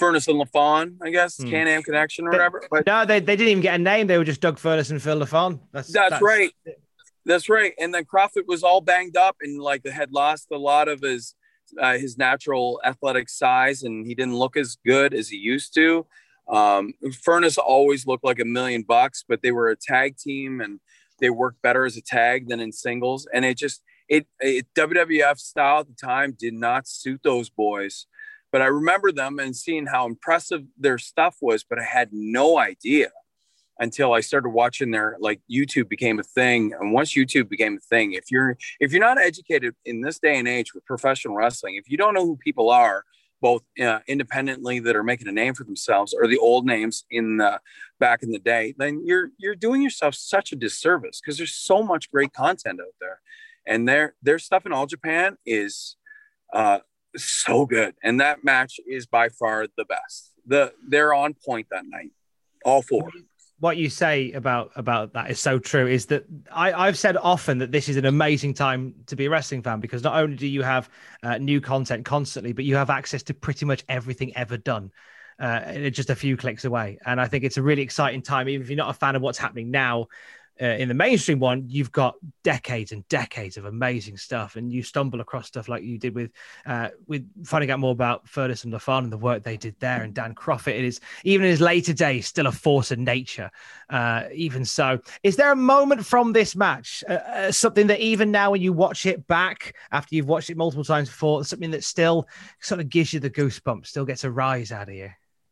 Furnas and LaFon, I guess, Hmm. Can Am Connection or whatever. But no, they, they didn't even get a name. They were just Doug Furnas and Phil LaFon. That's, That's, right. That's right. And then Kroffat was all banged up and like had lost a lot of his uh, his natural athletic size, and he didn't look as good as he used to. Um, Furnas always looked like a million bucks, but they were a tag team and they worked better as a tag than in singles. And it just it, it WWF style at the time did not suit those boys. But I remember them and seeing how impressive their stuff was, but I had no idea until I started watching their like YouTube became a thing. And once YouTube became a thing, if you're if you're not educated in this day and age with professional wrestling, if you don't know who people are, both uh, independently that are making a name for themselves or the old names in the back in the day, then you're you're doing yourself such a disservice because there's so much great content out there, and their their stuff in all Japan is uh, so good, and that match is by far the best. The they're on point that night, all four what you say about about that is so true is that I, I've said often that this is an amazing time to be a wrestling fan because not only do you have uh, new content constantly, but you have access to pretty much everything ever done uh, just a few clicks away. And I think it's a really exciting time, even if you're not a fan of what's happening now. Uh, in the mainstream one, you've got decades and decades of amazing stuff, and you stumble across stuff like you did with uh, with finding out more about Furnas and LaFon and the work they did there, and Dan Kroffat. It is even in his later days still a force of nature. Uh, even so, is there a moment from this match, uh, uh, something that even now when you watch it back after you've watched it multiple times before, something that still sort of gives you the goosebumps, still gets a rise out of you?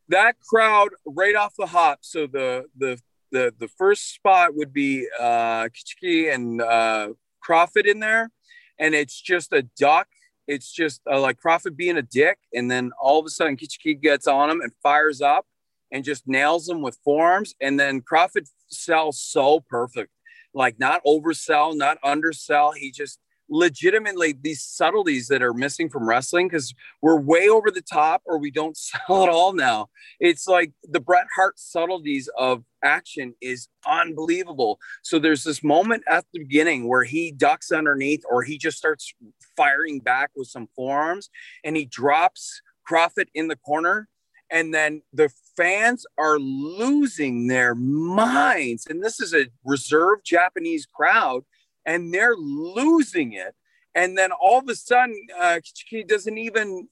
That crowd right off the hop. So the the the the first spot would be uh Kikuchi and uh Kroffat in there. And it's just a duck. It's just uh, like Kroffat being a dick. And then all of a sudden Kikuchi gets on him and fires up and just nails him with forearms. And then Kroffat sells so perfect. Like not oversell not undersell. He just legitimately these subtleties that are missing from wrestling because we're way over the top or we don't sell at all now. It's like the Bret Hart subtleties of action is unbelievable. So there's this moment at the beginning where he ducks underneath or he just starts firing back with some forearms and he drops Kroffat in the corner. And then the fans are losing their minds. And this is a reserved Japanese crowd and they're losing it. And then all of a sudden, uh, Kikuchi doesn't even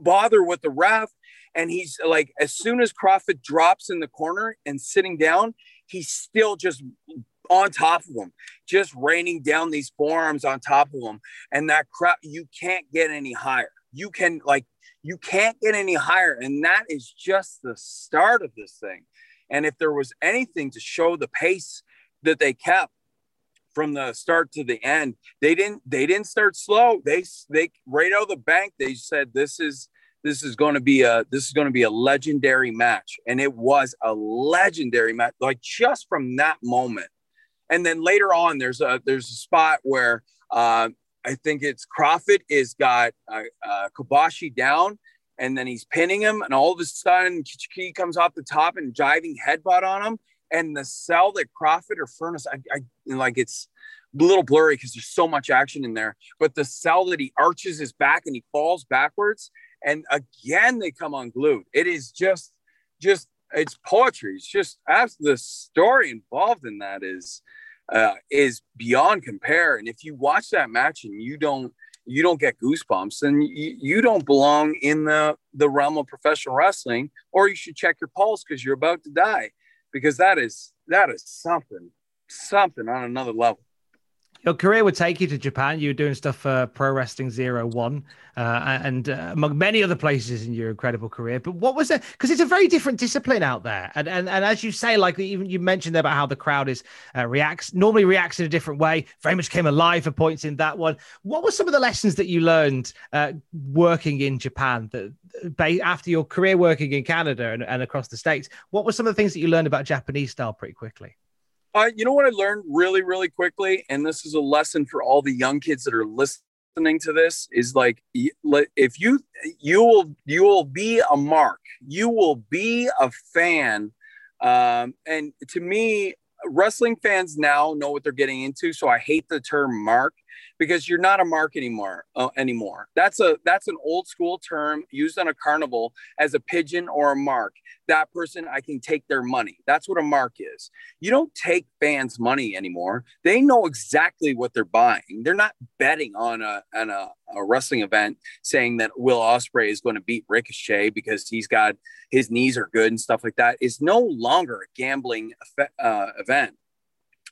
bother with the ref. And he's like, as soon as Kroffat drops in the corner and sitting down, he's still just on top of him, just raining down these forearms on top of him. And that crowd, you can't get any higher. You can, like, you can't get any higher. And that is just the start of this thing. And if there was anything to show the pace that they kept, from the start to the end. They didn't they didn't start slow. They they right out of the bank they said this is this is going to be a this is going to be a legendary match and it was a legendary match like just from that moment. And then later on there's a there's a spot where uh, I think it's Kroffat is got uh, uh, Kobashi down and then he's pinning him and all of a sudden Kikuchi comes off the top and diving headbutt on him and the cell that Kroffat or Furnas, I, I like it's a little blurry because there's so much action in there. But the cell that he arches his back and he falls backwards, and again they come unglued. It is just, just it's poetry. It's just as the story involved in that is uh, is beyond compare. And if you watch that match and you don't you don't get goosebumps, then you, you don't belong in the the realm of professional wrestling, or you should check your pulse because you're about to die because that is that is something something on another level your career would take you to Japan. You were doing stuff for Pro Wrestling Zero One, uh, and uh, among many other places in your incredible career. But what was it? Because it's a very different discipline out there, and and and as you say, like even you mentioned about how the crowd is uh, reacts normally reacts in a different way. Very much came alive for points in that one. What were some of the lessons that you learned uh, working in Japan that after your career working in Canada and, and across the states? What were some of the things that you learned about Japanese style pretty quickly? You know what I learned really, really quickly, and this is a lesson for all the young kids that are listening to this is like if you you will you will be a mark, you will be a fan, um, and to me, wrestling fans now know what they're getting into. So I hate the term mark because you're not a mark anymore uh, anymore. That's a that's an old school term used on a carnival as a pigeon or a mark. That person i can take their money. That's what a mark is. You don't take fans money anymore. They know exactly what they're buying. They're not betting on a on a, a wrestling event saying that will ospreay is going to beat ricochet because he's got his knees are good and stuff like that. It's no longer a gambling uh, event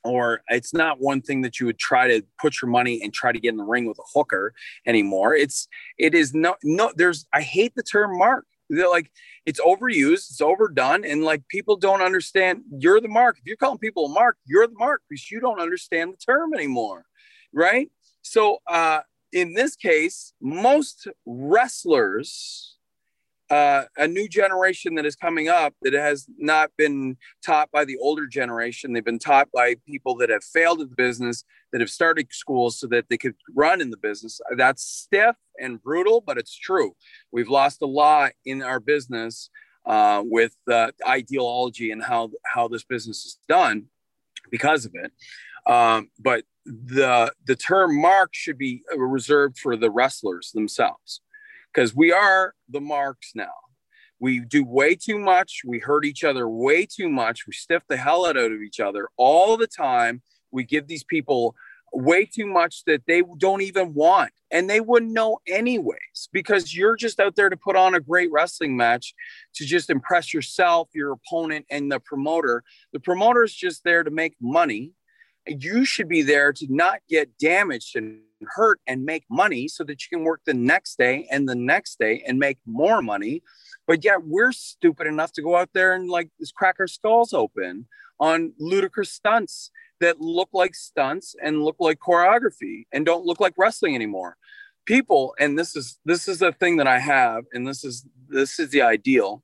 or it's not one thing that you would try to put your money and try to get in the ring with a hooker anymore. It's it is no no there's I hate the term mark. They're like it's overused, it's overdone, and like people don't understand you're the mark. If you're calling people a mark, you're the mark because you don't understand the term anymore. Right. So uh in this case, most wrestlers uh, a new generation that is coming up that has not been taught by the older generation. They've been taught by people that have failed at the business, that have started schools so that they could run in the business. That's stiff and brutal, but it's true. We've lost a lot in our business uh, with uh, ideology and how how this business is done because of it. Um, but the the term mark should be reserved for the wrestlers themselves because we are the marks now. We do way too much. We hurt each other way too much. We stiff the hell out of each other all the time. We give these people way too much that they don't even want and they wouldn't know anyways because you're just out there to put on a great wrestling match to just impress yourself your opponent and the promoter the promoter is just there to make money you should be there to not get damaged and hurt and make money so that you can work the next day and the next day and make more money. But yet we're stupid enough to go out there and like crack our skulls open on ludicrous stunts that look like stunts and look like choreography and don't look like wrestling anymore. People, and this is this is a thing that I have, and this is this is the ideal,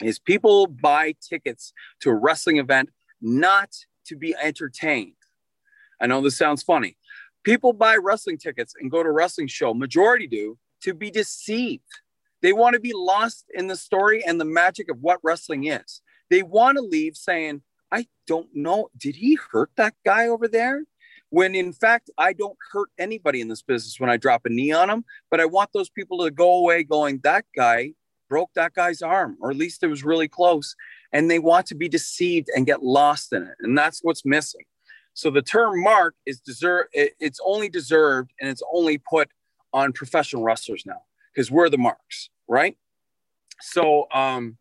is people buy tickets to a wrestling event not to be entertained. I know this sounds funny, People buy wrestling tickets and go to wrestling show, majority do, to be deceived. They want to be lost in the story and the magic of what wrestling is. They want to leave saying, I don't know, did he hurt that guy over there? When in fact, I don't hurt anybody in this business when I drop a knee on them, but I want those people to go away going, that guy broke that guy's arm, or at least it was really close. And they want to be deceived and get lost in it. And that's what's missing. So the term mark is deserve it's only deserved and it's only put on professional wrestlers now because we're the marks, right? So um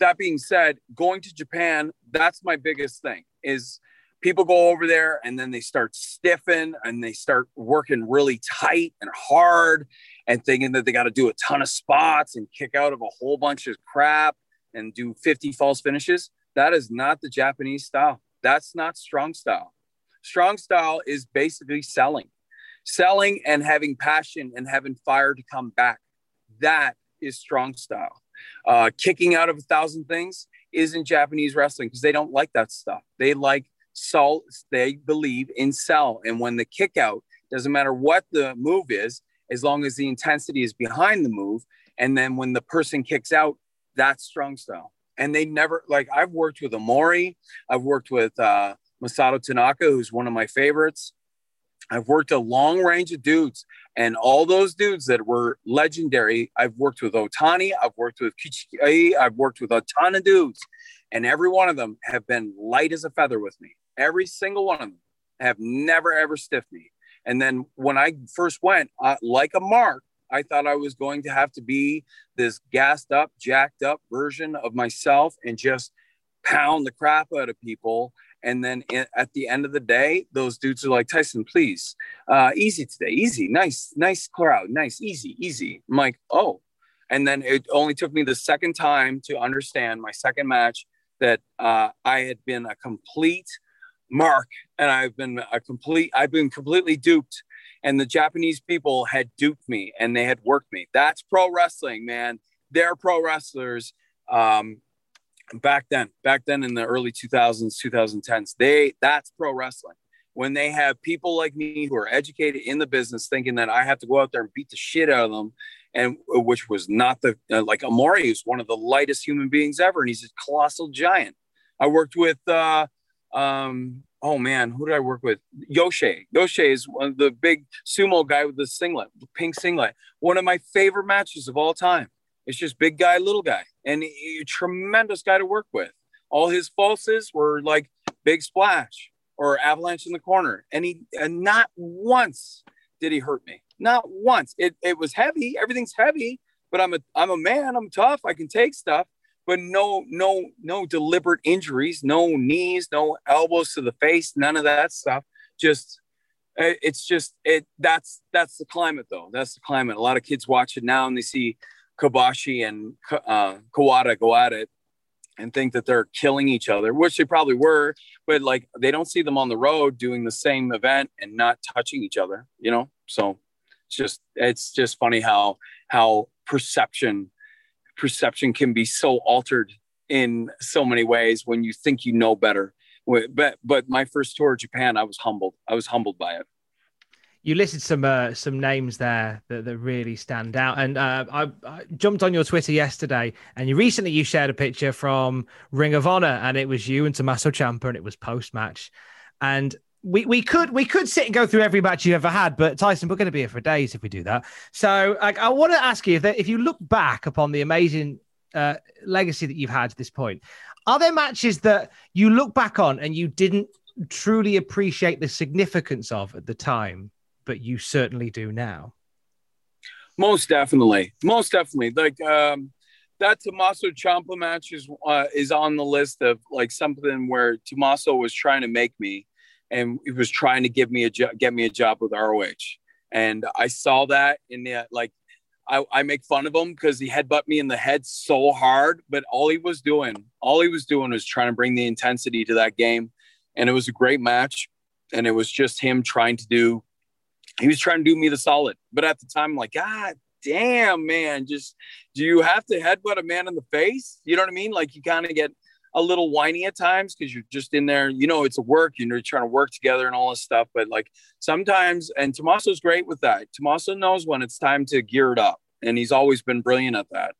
that being said, going to Japan, that's my biggest thing is people go over there and then they start stiffing and they start working really tight and hard and thinking that they got to do a ton of spots and kick out of a whole bunch of crap and do 50 false finishes. That is not the Japanese style. That's not strong style. Strong style is basically selling, selling and having passion and having fire to come back. That is strong style. Uh, kicking out of a thousand things isn't Japanese wrestling because they don't like that stuff. They like sell, they believe in sell. And when the kick out, doesn't matter what the move is, as long as the intensity is behind the move. And then when the person kicks out, that's strong style. And they never like I've worked with Omori, I've worked with uh, Masato Tanaka, who's one of my favorites. I've worked a long range of dudes, and all those dudes that were legendary. I've worked with Otani, I've worked with Kikuchi, I've worked with a ton of dudes, and every one of them have been light as a feather with me. Every single one of them have never ever stiffed me. And then when I first went, uh, like a mark, I thought I was going to have to be this gassed up, jacked up version of myself and just pound the crap out of people and then at the end of the day, those dudes are like, Tyson, please, uh, easy today, easy, nice, nice crowd, nice, easy, easy. I'm like, oh. And then it only took me the second time to understand my second match that uh, I had been a complete mark and I've been a complete, I've been completely duped. And the Japanese people had duped me and they had worked me. That's pro wrestling, man. They're pro wrestlers. Um, back then, back then in the early 2000s, 2010s, they that's pro wrestling. When they have people like me who are educated in the business thinking that I have to go out there and beat the shit out of them, and uh, which was not the uh, like Omori is one of the lightest human beings ever, and he's a colossal giant. I worked with uh, um, oh man, who did I work with? Yoshie. Yoshie is one of the big sumo guy with the singlet, the pink singlet. One of my favorite matches of all time. It's just big guy, little guy, and a tremendous guy to work with. All his falses were like big splash or avalanche in the corner, and he and not once did he hurt me. Not once. It it was heavy. Everything's heavy, but I'm a I'm a man. I'm tough. I can take stuff but no no no deliberate injuries no knees no elbows to the face none of that stuff just eh, it's just it that's that's the climate though that's the climate a lot of kids watch it now and they see kobashi and uh, kawada go at it and think that they're killing each other which they probably were but like they don't see them on the road doing the same event and not touching each other you know so it's just it's just funny how how perception perception can be so altered in so many ways when you think you know better. But but my first tour of Japan, I was humbled. I was humbled by it. You listed some uh, some names there that, that really stand out, and uh, I, I, jumped on your Twitter yesterday, and you recently you shared a picture from Ring of Honor, and it was you and Tommaso Ciampa, and it was post match, and we, we could we could sit and go through every match you've ever had, but Tyson, we're going to be here for days if we do that. So, like, I want to ask you if if you look back upon the amazing uh, legacy that you've had to this point, are there matches that you look back on and you didn't truly appreciate the significance of at the time, but you certainly do now? Most definitely, most definitely. Like um, that Tommaso Ciampa match is uh, is on the list of like something where Tommaso was trying to make me and he was trying to give me a jo- get me a job with ROH. And I saw that in the like I, I make fun of him because he headbutt me in the head so hard, but all he was doing, all he was doing was trying to bring the intensity to that game. And it was a great match. And it was just him trying to do, he was trying to do me the solid. But at the time, I'm like, God damn, man, just do you have to headbutt a man in the face? You know what I mean? Like you kind of get a little whiny at times because you're just in there, you know, it's a work, you know, you're trying to work together and all this stuff. But like sometimes, and Tommaso's great with that. Tommaso knows when it's time to gear it up, and he's always been brilliant at that.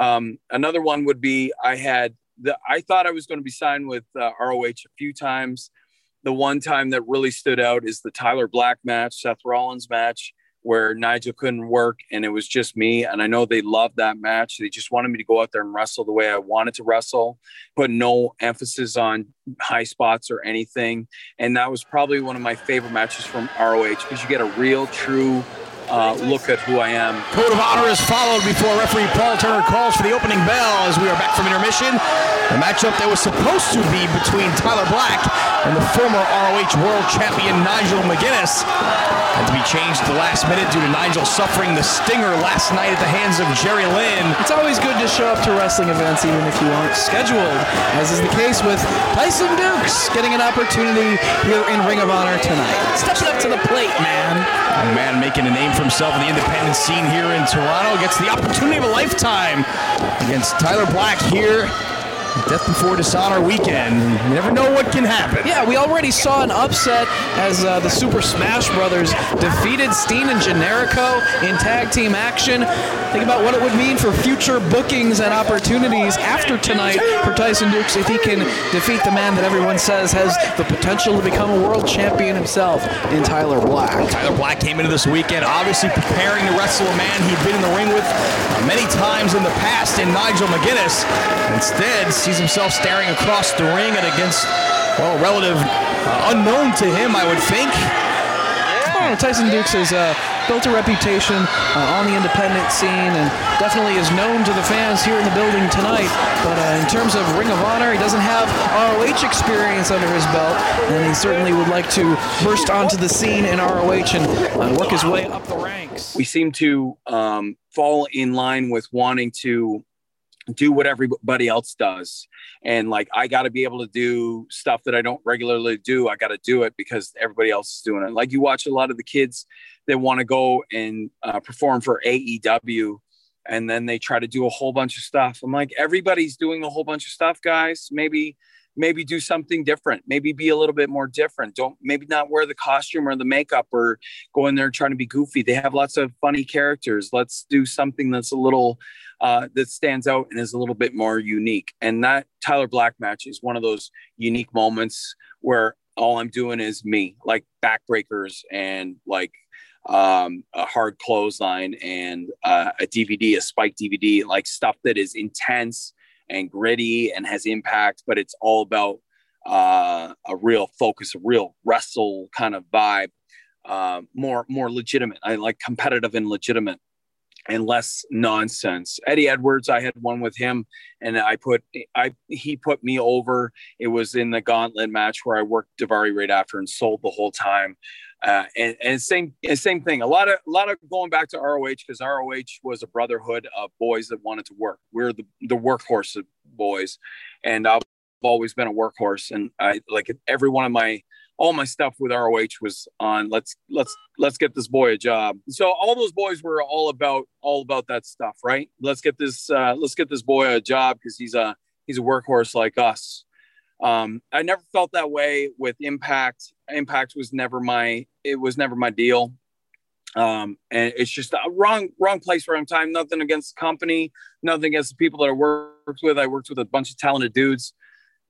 Um, another one would be I had the I thought I was going to be signed with uh, ROH a few times. The one time that really stood out is the Tyler Black match, Seth Rollins match where Nigel couldn't work and it was just me. And I know they loved that match. They just wanted me to go out there and wrestle the way I wanted to wrestle, put no emphasis on high spots or anything. And that was probably one of my favorite matches from ROH because you get a real, true uh, look at who I am. Code of honor is followed before referee Paul Turner calls for the opening bell as we are back from intermission. The matchup that was supposed to be between Tyler Black and the former ROH World Champion Nigel McGuinness had to be changed at the last minute due to Nigel suffering the stinger last night at the hands of Jerry Lynn. It's always good to show up to wrestling events even if you aren't scheduled, as is the case with Tyson Dukes getting an opportunity here in Ring of Honor tonight. Stepping up to the plate, man. A man making a name for himself in the independent scene here in Toronto gets the opportunity of a lifetime against Tyler Black here Death Before Dishonor weekend. You never know what can happen. Yeah, we already saw an upset as uh, the Super Smash Brothers defeated Steen and Generico in tag team action. Think about what it would mean for future bookings and opportunities after tonight for Tyson Dukes if he can defeat the man that everyone says has the potential to become a world champion himself in Tyler Black. Tyler Black came into this weekend obviously preparing to wrestle a man he'd been in the ring with many times in the past in Nigel McGuinness. Instead, sees himself staring across the ring and against, well, relative uh, unknown to him, I would think. Oh, Tyson Dukes has uh, built a reputation uh, on the independent scene and definitely is known to the fans here in the building tonight. But uh, in terms of Ring of Honor, he doesn't have ROH experience under his belt, and he certainly would like to burst onto the scene in ROH and uh, work his way up the ranks. We seem to um, fall in line with wanting to do what everybody else does. And like i got to be able to do stuff that i don't regularly do i got to do it because everybody else is doing it. Like you watch a lot of the kids that want to go and uh, perform for aew and then they try to do a whole bunch of stuff. I'm like everybody's doing a whole bunch of stuff guys. Maybe maybe do something different. Maybe be a little bit more different. Don't maybe not wear the costume or the makeup or go in there trying to be goofy. They have lots of funny characters. Let's do something that's a little uh, that stands out and is a little bit more unique. And that Tyler Black match is one of those unique moments where all I'm doing is me, like backbreakers and like um, a hard clothesline and uh, a DVD, a spike DVD, like stuff that is intense and gritty and has impact, but it's all about uh, a real focus, a real wrestle kind of vibe, uh, more more legitimate. I like competitive and legitimate and less nonsense. Eddie Edwards, I had one with him, and I put I he put me over. It was in the gauntlet match where I worked Davari right after and sold the whole time. Uh, and, and same and same thing. A lot of a lot of going back to ROH because ROH was a brotherhood of boys that wanted to work. We're the the workhorse boys, and I've always been a workhorse. And I like every one of my all my stuff with ROH was on let's let's let's get this boy a job. So all those boys were all about all about that stuff, right? Let's get this uh, let's get this boy a job because he's a he's a workhorse like us. Um, I never felt that way with Impact. Impact was never my it was never my deal. Um, and it's just a wrong wrong place, wrong time. Nothing against the company, nothing against the people that I worked with. I worked with a bunch of talented dudes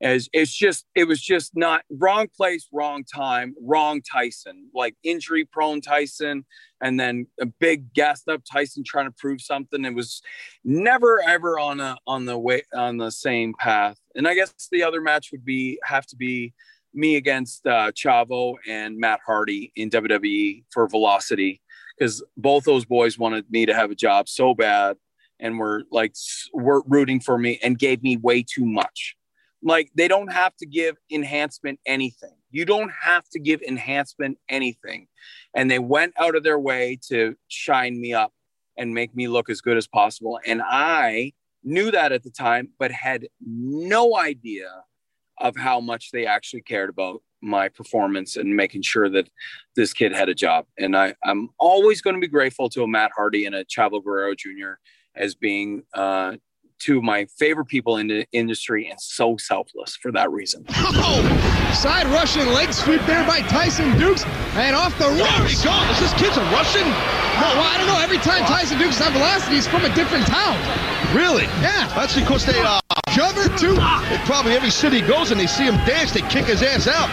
as it's just it was just not wrong place wrong time wrong tyson. Like injury prone tyson and then a big gassed up tyson trying to prove something. It was never ever on a on the way on the same path. And i guess the other match would be have to be me against uh, chavo and matt hardy in wwe for velocity because both those boys wanted me to have a job so bad and were like were rooting for me and gave me way too much like they don't have to give enhancement anything. You don't have to give enhancement anything. And they went out of their way to shine me up and make me look as good as possible. And I knew that at the time, but had no idea of how much they actually cared about my performance and making sure that this kid had a job. And I, I'm always going to be grateful to a Matt Hardy and a Chavo Guerrero Jr. as being uh, two of my favorite people in the industry and so selfless for that reason. Oh, side Russian leg sweep there by Tyson Dukes and off the Where he gone? Is this kid's a Russian? No, well, I don't know. Every time Tyson Dukes on velocity, he's from a different town. Really? Yeah. That's because they uh, cover too. Probably every city he goes and they see him dance, they kick his ass out.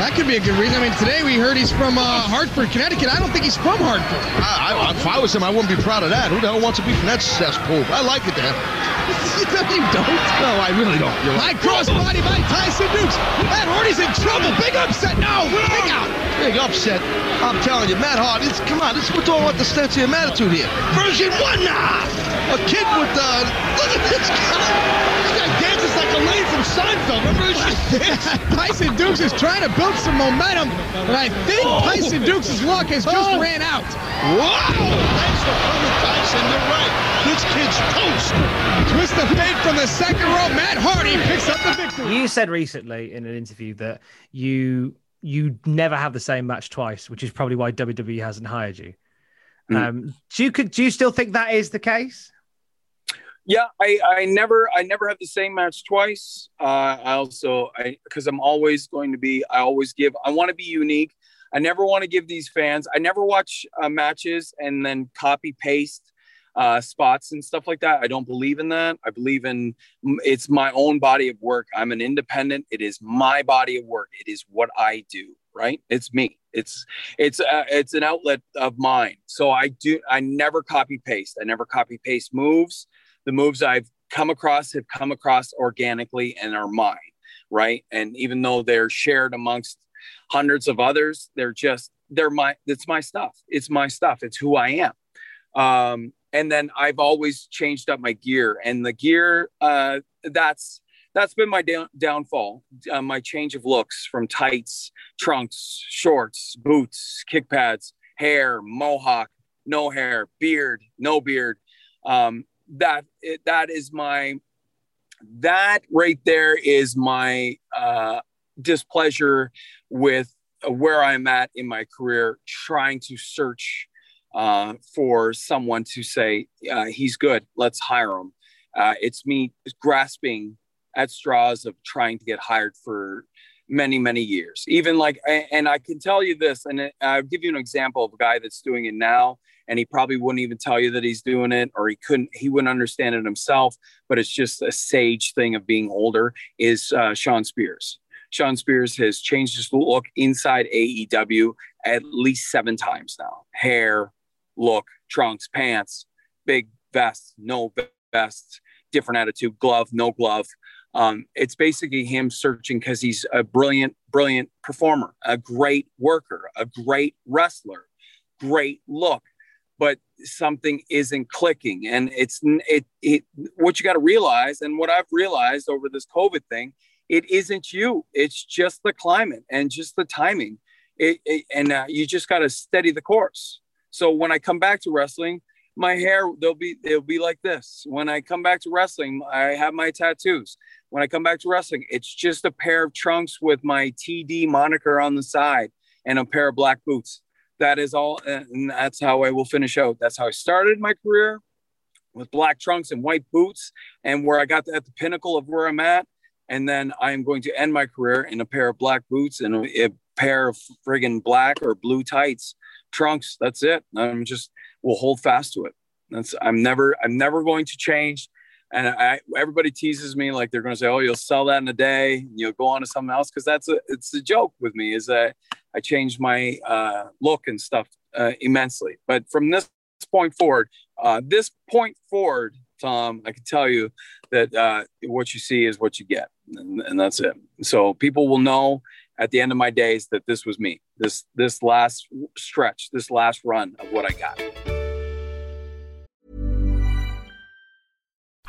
That could be a good reason. I mean, today we heard he's from uh, Hartford, Connecticut. I don't think he's from Hartford. I, I, if I was him, I wouldn't be proud of that. Who the hell wants to be from that cesspool? I like it there. no, you don't. No, I really don't. You're High right. cross by Tyson Dukes. Matt Hardy's in trouble. Big upset. No, kick out. Big upset. I'm telling you, Matt Hardy. It's, come on, this, we're talking about the Stensium attitude here. Version one now. A kid with uh, look at this guy. This guy dances like a lady from Seinfeld. Remember this? Tyson Dukes is trying to build some momentum, and I think Oh. Tyson Dukes' luck has just Oh. ran out. Wow! Thanks for coming, Tyson. You're right. This kid's toast. Twist of fate from the second row. Matt Hardy picks up the victory. You said recently in an interview that you you never have the same match twice, which is probably why WWE hasn't hired you. Mm. Um, do you could do you still think that is the case? Yeah, I, I never I never have the same match twice. Uh, I also I because I'm always going to be I always give I want to be unique. I never want to give these fans. I never watch uh, matches and then copy paste uh, spots and stuff like that. I don't believe in that. I believe in it's my own body of work. I'm an independent. It is my body of work. It is what I do. Right? It's me. It's it's uh, it's an outlet of mine. So I do. I never copy paste. I never copy paste moves the moves I've come across have come across organically and are mine, right? And even though they're shared amongst hundreds of others, they're just they're my it's my stuff. It's my stuff. It's who I am. Um, and then I've always changed up my gear, and the gear uh, that's that's been my down, downfall. Uh, my change of looks from tights, trunks, shorts, boots, kick pads, hair, mohawk, no hair, beard, no beard. Um, that that is my that right there is my uh, displeasure with where I'm at in my career, trying to search uh, for someone to say uh, he's good. Let's hire him. Uh, it's me grasping at straws of trying to get hired for many many years even like and i can tell you this and i'll give you an example of a guy that's doing it now and he probably wouldn't even tell you that he's doing it or he couldn't he wouldn't understand it himself but it's just a sage thing of being older is uh, sean spears Sean Spears has changed his look inside AEW at least seven times now. Hair, look, trunks, pants, big vest, no vest, different attitude, glove, no glove. Um, it's basically him searching because he's a brilliant, brilliant performer, a great worker, a great wrestler, great look, but something isn't clicking. And it's it, it what you got to realize, and what I've realized over this COVID thing, it isn't you. It's just the climate and just the timing. It, it, and uh, you just got to steady the course. So when I come back to wrestling, my hair they'll be it'll be like this. When I come back to wrestling, I have my tattoos. When I come back to wrestling, it's just a pair of trunks with my TD moniker on the side and a pair of black boots. That is all, and that's how I will finish out. That's how I started my career with black trunks and white boots, and where I got at the pinnacle of where I'm at. And then I am going to end my career in a pair of black boots and a, a pair of friggin' black or blue tights, trunks. That's it. I'm just will hold fast to it. That's I'm never I'm never going to change. And I, everybody teases me like they're going to say, "Oh, you'll sell that in a day. You'll go on to something else." Because that's a it's a joke with me is that I changed my uh, look and stuff uh, immensely. But from this point forward, uh, this point forward, Tom, I can tell you that uh, what you see is what you get, and, and that's it. So people will know at the end of my days that this was me. This this last stretch, this last run of what I got.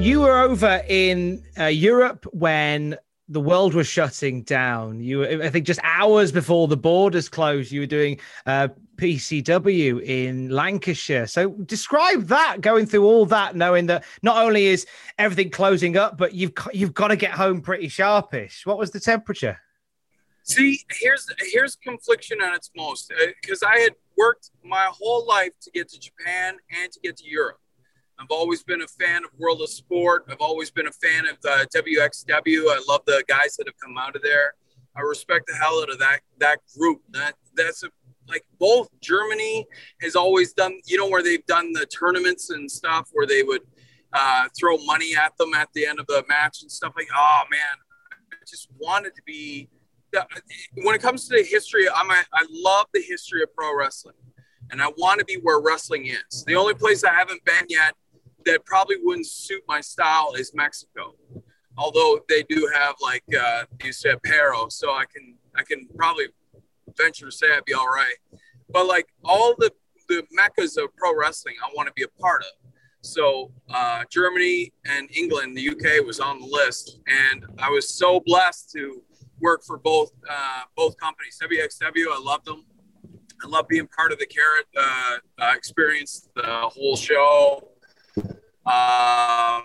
You were over in uh, Europe when the world was shutting down. You, were, I think, just hours before the borders closed, you were doing uh, PCW in Lancashire. So describe that, going through all that, knowing that not only is everything closing up, but you've you've got to get home pretty sharpish. What was the temperature? See, here's here's confliction on its most because I had worked my whole life to get to Japan and to get to Europe. I've always been a fan of World of Sport. I've always been a fan of the WXW. I love the guys that have come out of there. I respect the hell out of that that group. That that's a, like both Germany has always done. You know where they've done the tournaments and stuff where they would uh, throw money at them at the end of the match and stuff like. Oh man, I just wanted to be. When it comes to the history, I'm a, I love the history of pro wrestling, and I want to be where wrestling is. The only place I haven't been yet that probably wouldn't suit my style is Mexico. Although they do have like uh, you said Pero, so I can I can probably venture to say I'd be all right. But like all the the meccas of pro wrestling, I want to be a part of. So uh, Germany and England, the UK was on the list, and I was so blessed to work for both uh, both companies. WXW, I loved them. I love being part of the Carat uh, uh, experience, the whole show. Um,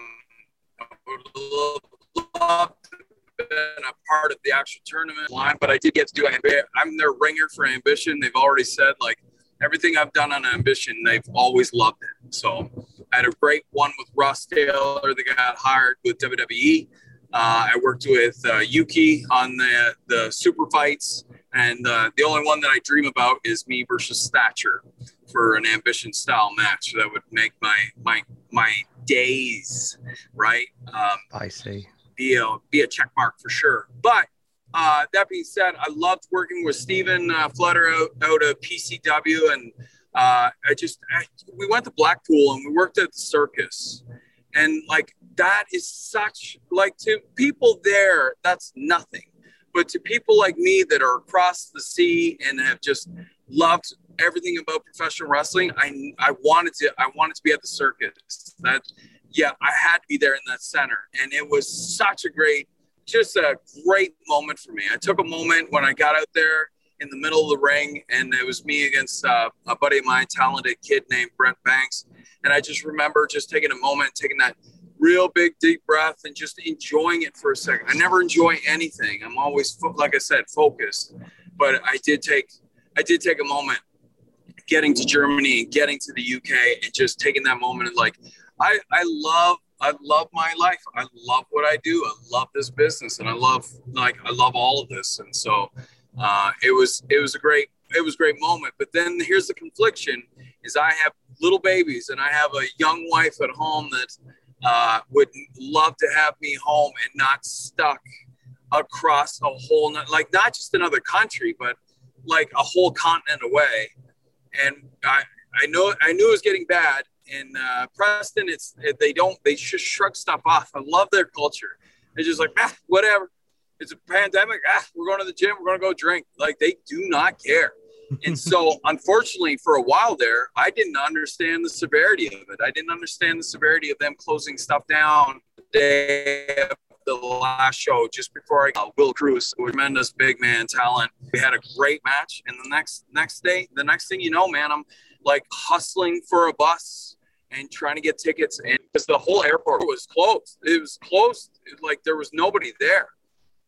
I would love to been a part of the actual tournament line, but I did get to do it. I'm their ringer for Ambition. They've already said like everything I've done on Ambition, they've always loved it. So I had a great one with Ross Taylor that got hired with WWE. Uh, I worked with uh, Yuki on the the super fights, and uh, the only one that I dream about is me versus Thatcher for an ambition style match that would make my my my days right. Um, I see. Be a be a check mark for sure. But uh, that being said, I loved working with Stephen uh, Flutter out, out of PCW, and uh, I just I, we went to Blackpool and we worked at the circus, and like that is such like to people there that's nothing, but to people like me that are across the sea and have just loved everything about professional wrestling, I I wanted to I wanted to be at the circus. That yeah, I had to be there in that center, and it was such a great just a great moment for me. I took a moment when I got out there in the middle of the ring, and it was me against uh, a buddy of mine, talented kid named Brent Banks. And I just remember just taking a moment, taking that real big deep breath, and just enjoying it for a second. I never enjoy anything. I'm always, like I said, focused. But I did take, I did take a moment, getting to Germany and getting to the UK, and just taking that moment and like, I, I love I love my life. I love what I do. I love this business, and I love like I love all of this. And so uh, it was it was a great it was a great moment. But then here's the confliction: is I have little babies, and I have a young wife at home that uh, would love to have me home and not stuck across a whole like not just another country, but like a whole continent away. And I I know I knew it was getting bad in uh, Preston, it's they don't they just shrug stuff off. I love their culture. They're just like, ah, whatever. It's a pandemic. Ah, we're going to the gym. We're going to go drink. Like they do not care. And so, unfortunately, for a while there, I didn't understand the severity of it. I didn't understand the severity of them closing stuff down the day the last show, just before I got Will Kroos, tremendous big man talent. We had a great match, and the next next day, the next thing you know, man, I'm like hustling for a bus and trying to get tickets and because the whole airport was closed. It was closed like there was nobody there.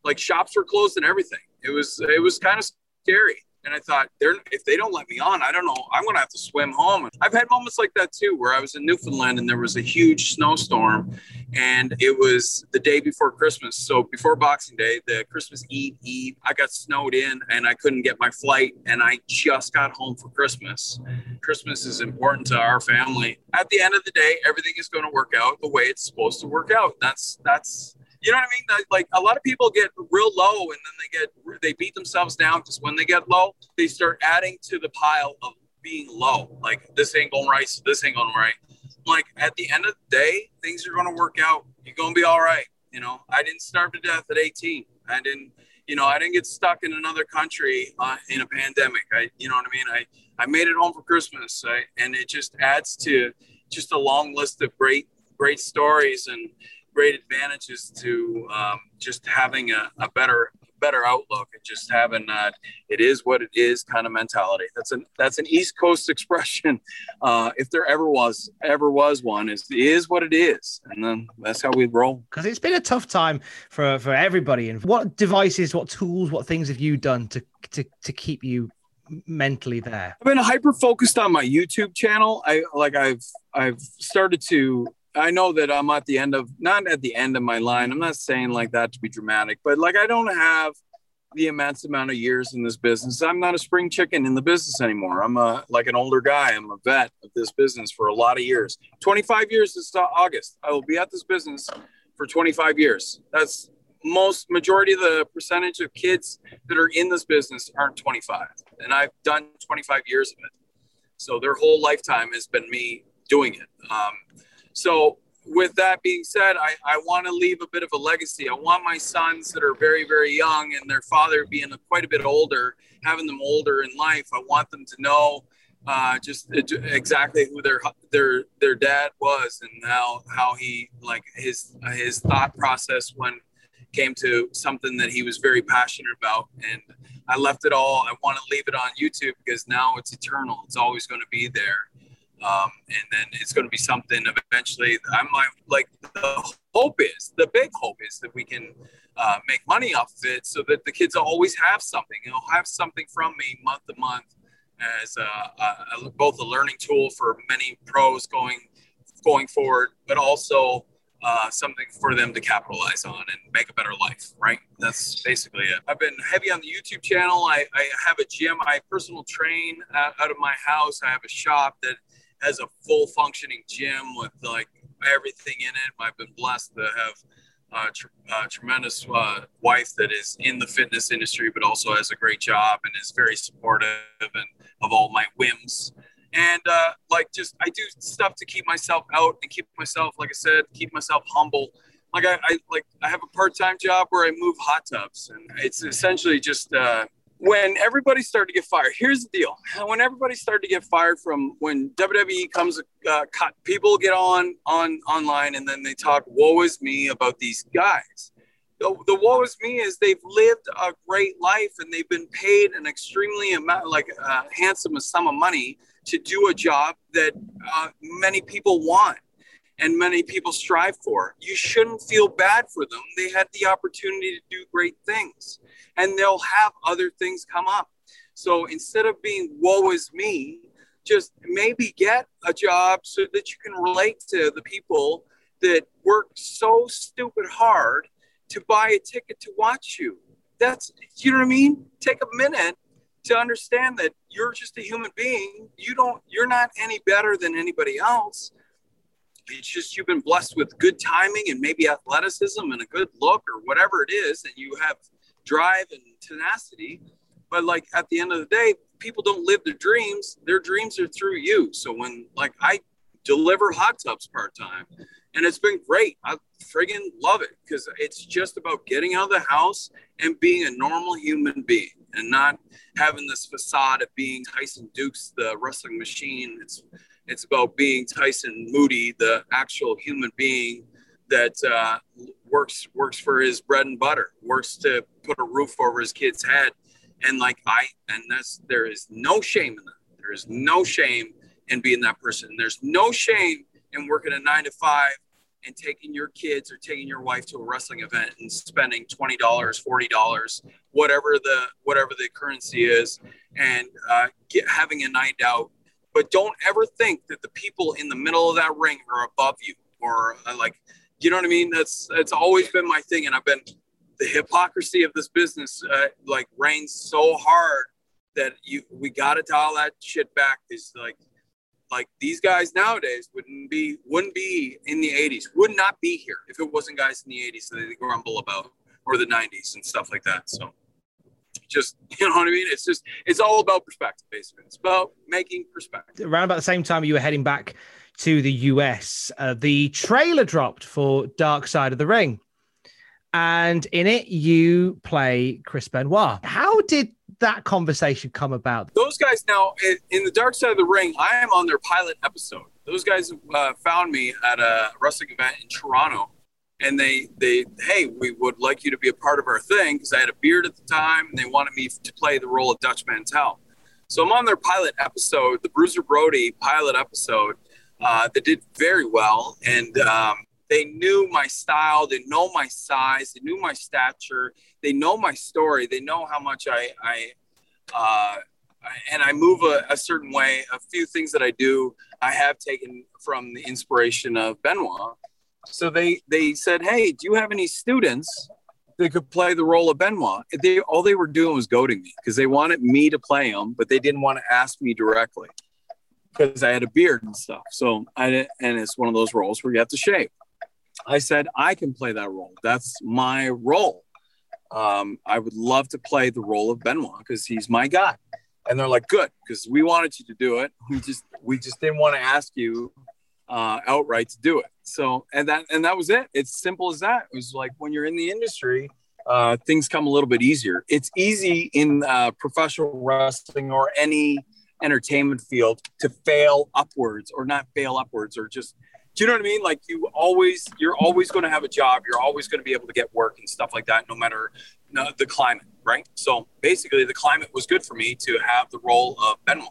Like shops were closed and everything. It was it was kind of scary and i thought they're if they don't let me on i don't know i'm gonna have to swim home. I've had moments like that too where i was in newfoundland and there was a huge snowstorm and it was the day before christmas. So before boxing day the christmas eve eve i got snowed in and i couldn't get my flight and i just got home for christmas. Christmas is important to our family. At the end of the day everything is going to work out the way it's supposed to work out. That's that's you know what I mean? Like- a lot of people get real low and then they get they beat themselves down because when they get low, they start adding to the pile of being low. Like this ain't going right, so this ain't going right. Like at the end of the day, things are going to work out. You're going to be all right. You know, I didn't starve to death at 18. I didn't, you know, I didn't get stuck in another country uh, in a pandemic. I, you know what I mean? I, I made it home for Christmas, I, and it just adds to just a long list of great, great stories and great advantages to um, just having a, a better better outlook and just having that it is what it is kind of mentality that's an that's an east coast expression uh, if there ever was ever was one is is what it is and then that's how we roll because it's been a tough time for for everybody. And what devices, what tools, what things have you done to to to keep you mentally there? I've been hyper focused on my YouTube channel. I like I've I've started to I know that I'm at the end of not at the end of my line. I'm not saying like that to be dramatic, but like I don't have the immense amount of years in this business. I'm not a spring chicken in the business anymore. I'm a like an older guy. I'm a vet of this business for a lot of years. 25 years this August. I will be at this business for 25 years. That's most majority of the percentage of kids that are in this business aren't 25 and i've done 25 years of it so their whole lifetime has been me doing it um, so with that being said i, I want to leave a bit of a legacy. I want my sons that are very very young and their father being quite a bit older having them older in life i want them to know uh, just exactly who their their their dad was and how how he like his his thought process when came to something that he was very passionate about. And i left it all i want to leave it on youtube because now it's eternal. It's always going to be there um, and then it's going to be something eventually i'm like like the hope is the big hope is that we can uh, make money off of it so that the kids always have something know have something from me month to month as a, a, a, both a learning tool for many pros going going forward, but also uh, something for them to capitalize on and make a better life, right? That's basically it. I've been heavy on the YouTube channel. I, I have a gym. I personal train uh, out of my house. I have a shop that has a full functioning gym with like everything in it. I've been blessed to have a tr- uh, tremendous uh, wife that is in the fitness industry, but also has a great job and is very supportive and of all my whims and uh, like just I do stuff to keep myself out and keep myself, like I said, keep myself humble. Like I, I like I have a part-time job where I move hot tubs, and it's essentially just uh, when everybody started to get fired. Here's the deal: when everybody started to get fired from when WWE comes, uh, people get on on online and then they talk "woe is me" about these guys. The, the woe is me is they've lived a great life and they've been paid an extremely amount, like a handsome sum of money to do a job that uh, many people want and many people strive for. You shouldn't feel bad for them. They had the opportunity to do great things and they'll have other things come up. So instead of being woe is me, just maybe get a job so that you can relate to the people that work so stupid hard to buy a ticket to watch you. That's, you know what I mean? Take a minute to understand that you're just a human being. You don't, you're not any better than anybody else. It's just you've been blessed with good timing and maybe athleticism and a good look or whatever it is, and you have drive and tenacity. But like at the end of the day, people don't live their dreams. Their dreams are through you. So when like I deliver hot tubs part time, and it's been great. I friggin' love it because it's just about getting out of the house and being a normal human being and not having this facade of being Tyson Dukes, the wrestling machine. It's it's about being Tyson Moody, the actual human being that uh, works works for his bread and butter, works to put a roof over his kid's head, and like I and that's there is no shame in that. There is no shame in being that person. There's no shame in working a nine to five and taking your kids or taking your wife to a wrestling event and spending $20 $40 whatever the whatever the currency is and uh, get, having a night out but don't ever think that the people in the middle of that ring are above you or uh, like you know what i mean? That's that's always been my thing and i've been the hypocrisy of this business uh, like reigns so hard that you we got to dial that shit back. Is like like these guys nowadays wouldn't be wouldn't be in the 80s would not be here if it wasn't guys in the 80s that they grumble about or the 90s and stuff like that so just you know what i mean? It's just it's all about perspective basically. It's about making perspective. Around about the same time you were heading back to the us uh, the trailer dropped for dark side of the ring. And in it you play chris benoit. How did that conversation come about? Those guys now in the dark side of the ring, I am on their pilot episode. Those guys uh, found me at a wrestling event in Toronto, and they they hey, we would like you to be a part of our thing because I had a beard at the time, and they wanted me to play the role of Dutch Mantell So I'm on their pilot episode, the Bruiser Brody pilot episode. Uh, that did very well, and um, they knew my style, they know my size, they knew my stature, they know my story, they know how much I, I uh, and I move a, a, certain way. A few things that I do, I have taken from the inspiration of Benoit. So they they said, "Hey, do you have any students that could play the role of Benoit?" They all they were doing was goading me because they wanted me to play him, but they didn't want to ask me directly because I had a beard and stuff. So I and it's one of those roles where you have to shave. I said, I can play that role. That's my role. Um, I would love to play the role of Benoit because he's my guy. And they're like, good, because we wanted you to do it. We just we just didn't want to ask you uh, outright to do it. So and that and that was it. It's simple as that. It was like when you're in the industry, uh, things come a little bit easier. It's easy in uh, professional wrestling or any entertainment field to fail upwards or not fail upwards or just do you know what I mean? Like you always, you're always going to have a job. You're always going to be able to get work and stuff like that, no matter the climate, right? So basically, the climate was good for me to have the role of Benoit.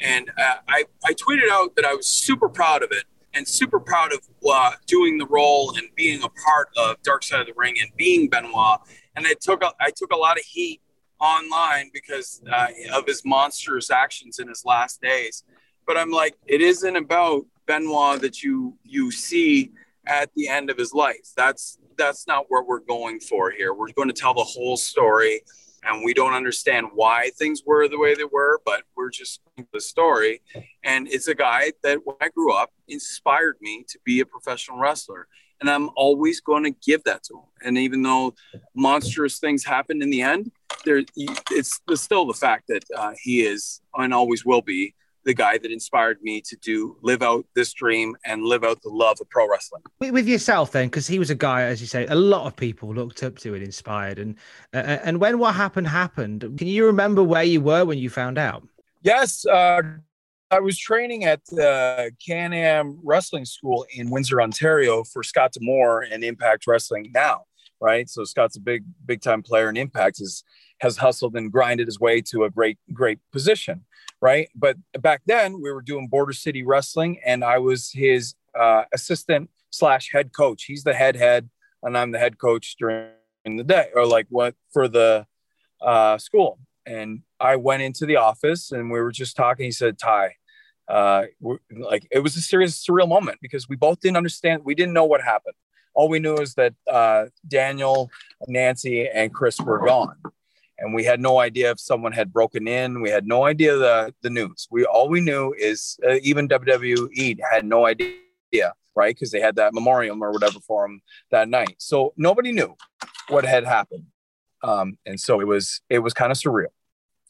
And uh, I, I tweeted out that I was super proud of it and super proud of uh, doing the role and being a part of Dark Side of the Ring and being Benoit. And I took a, I took a lot of heat online because uh, of his monstrous actions in his last days. But I'm like, it isn't about Benoit that you you see at the end of his life. That's that's not what we're going for here. We're going to tell the whole story, and we don't understand why things were the way they were, but we're just the story. And it's a guy that when I grew up inspired me to be a professional wrestler. And I'm always going to give that to him. And even though monstrous things happened in the end, there it's, it's still the fact that uh, he is and always will be the guy that inspired me to do live out this dream and live out the love of pro wrestling. With, with yourself, then, because he was a guy, as you say, a lot of people looked up to and inspired. And uh, and when what happened happened, can you remember where you were when you found out? Yes, uh, I was training at the Can Am Wrestling School in Windsor, Ontario, for Scott D'Amore and Impact Wrestling now. Right, so Scott's a big, big time player in Impact. Is has hustled and grinded his way to a great, great position right? But back then we were doing Border City Wrestling, and I was his uh, assistant slash head coach. He's the head head, and I'm the head coach during the day, or like what for the uh, school. And I went into the office, and we were just talking. He said, "Ty." Uh, like it was a serious surreal moment because we both didn't understand we didn't know what happened all we knew is that uh, daniel nancy and chris were gone and we had no idea if someone had broken in. We had no idea the the news. We all we knew is uh, even WWE had no idea, right? Because they had that memoriam or whatever for him that night. So nobody knew what had happened, um, and so it was it was kind of surreal.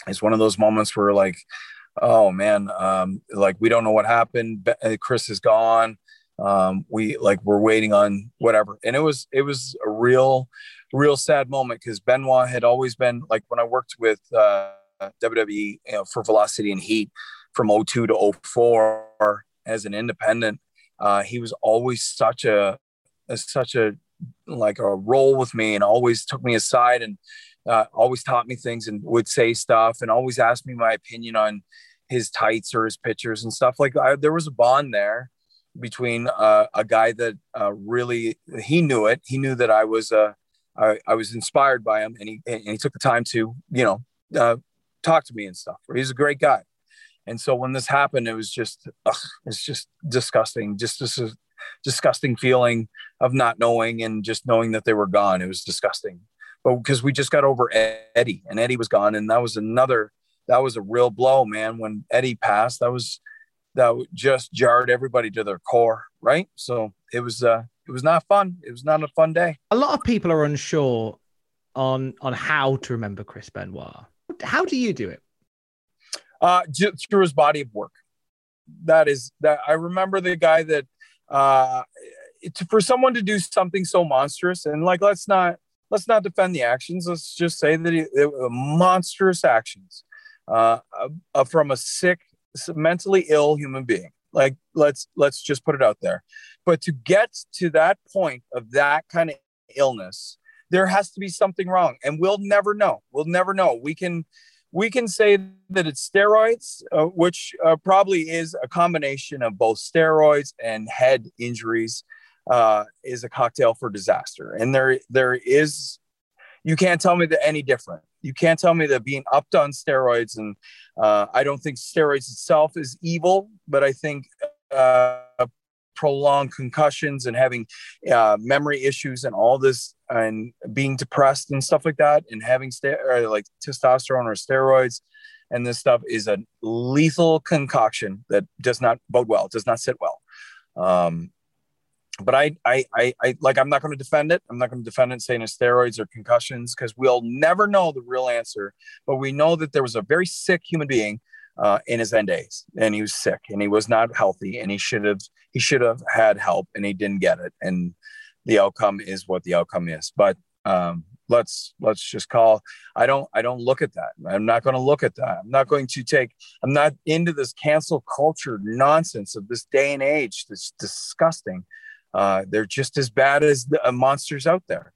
It's one of those moments where like, oh man, um, like we don't know what happened. Uh, Chris is gone. Um, we like we're waiting on whatever, and it was it was a real real sad moment because Benoit had always been like when I worked with uh, WWE you know, for Velocity and Heat from 02 to 04 as an independent. Uh, he was always such a, a, such a like a role with me and always took me aside and uh, always taught me things and would say stuff and always asked me my opinion on his tights or his pictures and stuff like I, there was a bond there between uh, a guy that uh, really he knew it he knew that i was a I, I was inspired by him and he, and he took the time to, you know, uh, talk to me and stuff. He's a great guy. And so when this happened, it was just, ugh, it's just disgusting. Just this disgusting feeling of not knowing and just knowing that they were gone. It was disgusting. But because we just got over Eddie and Eddie was gone. And that was another, that was a real blow, man. When Eddie passed, that was, that just jarred everybody to their core. Right. So it was, uh, it was not fun. It was not a fun day. A lot of people are unsure on on how to remember Chris Benoit. How do you do it? Uh, through his body of work. That is that I remember the guy that uh, for someone to do something so monstrous and like let's not let's not defend the actions. Let's just say that it, it monstrous actions uh, uh, from a sick, mentally ill human being. Like let's let's just put it out there. But to get to that point of that kind of illness, there has to be something wrong, and we'll never know. We'll never know. We can we can say that it's steroids, uh, which uh, probably is a combination of both steroids and head injuries. Uh, is a cocktail for disaster, and there there is. You can't tell me that any different. You can't tell me that being upped on steroids, and uh, I don't think steroids itself is evil, but I think uh, prolonged concussions and having uh, memory issues and all this and being depressed and stuff like that and having st- like testosterone or steroids and this stuff is a lethal concoction that does not bode well does not sit well um, but I, I, I, I, like, I'm not going to defend it. I'm not going to defend it saying it's steroids or concussions because we'll never know the real answer. But we know that there was a very sick human being uh, in his end days, and he was sick, and he was not healthy, and he should have, he should have had help, and he didn't get it, and the outcome is what the outcome is. But um, let's let's just call. I don't, I don't look at that. I'm not going to look at that. I'm not going to take. I'm not into this cancel culture nonsense of this day and age. That's disgusting. Uh, they're just as bad as the uh, monsters out there.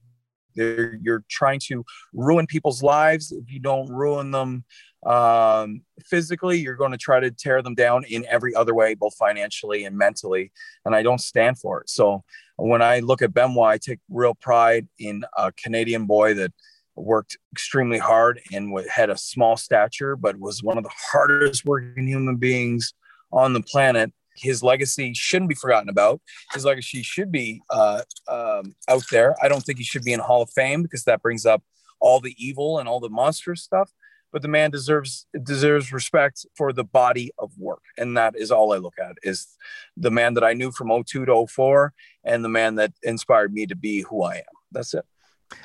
They're, you're trying to ruin people's lives. If you don't ruin them um, physically, you're going to try to tear them down in every other way, both financially and mentally. And I don't stand for it. So when I look at Benoit, I take real pride in a Canadian boy that worked extremely hard and had a small stature, but was one of the hardest working human beings on the planet His legacy shouldn't be forgotten about. His legacy should be uh, um, out there. I don't think he should be in Hall of Fame because that brings up all the evil and all the monstrous stuff. But the man deserves deserves respect for the body of work, and that is all I look at. Is the man that I knew from 02 to 04, and the man that inspired me to be who I am. That's it.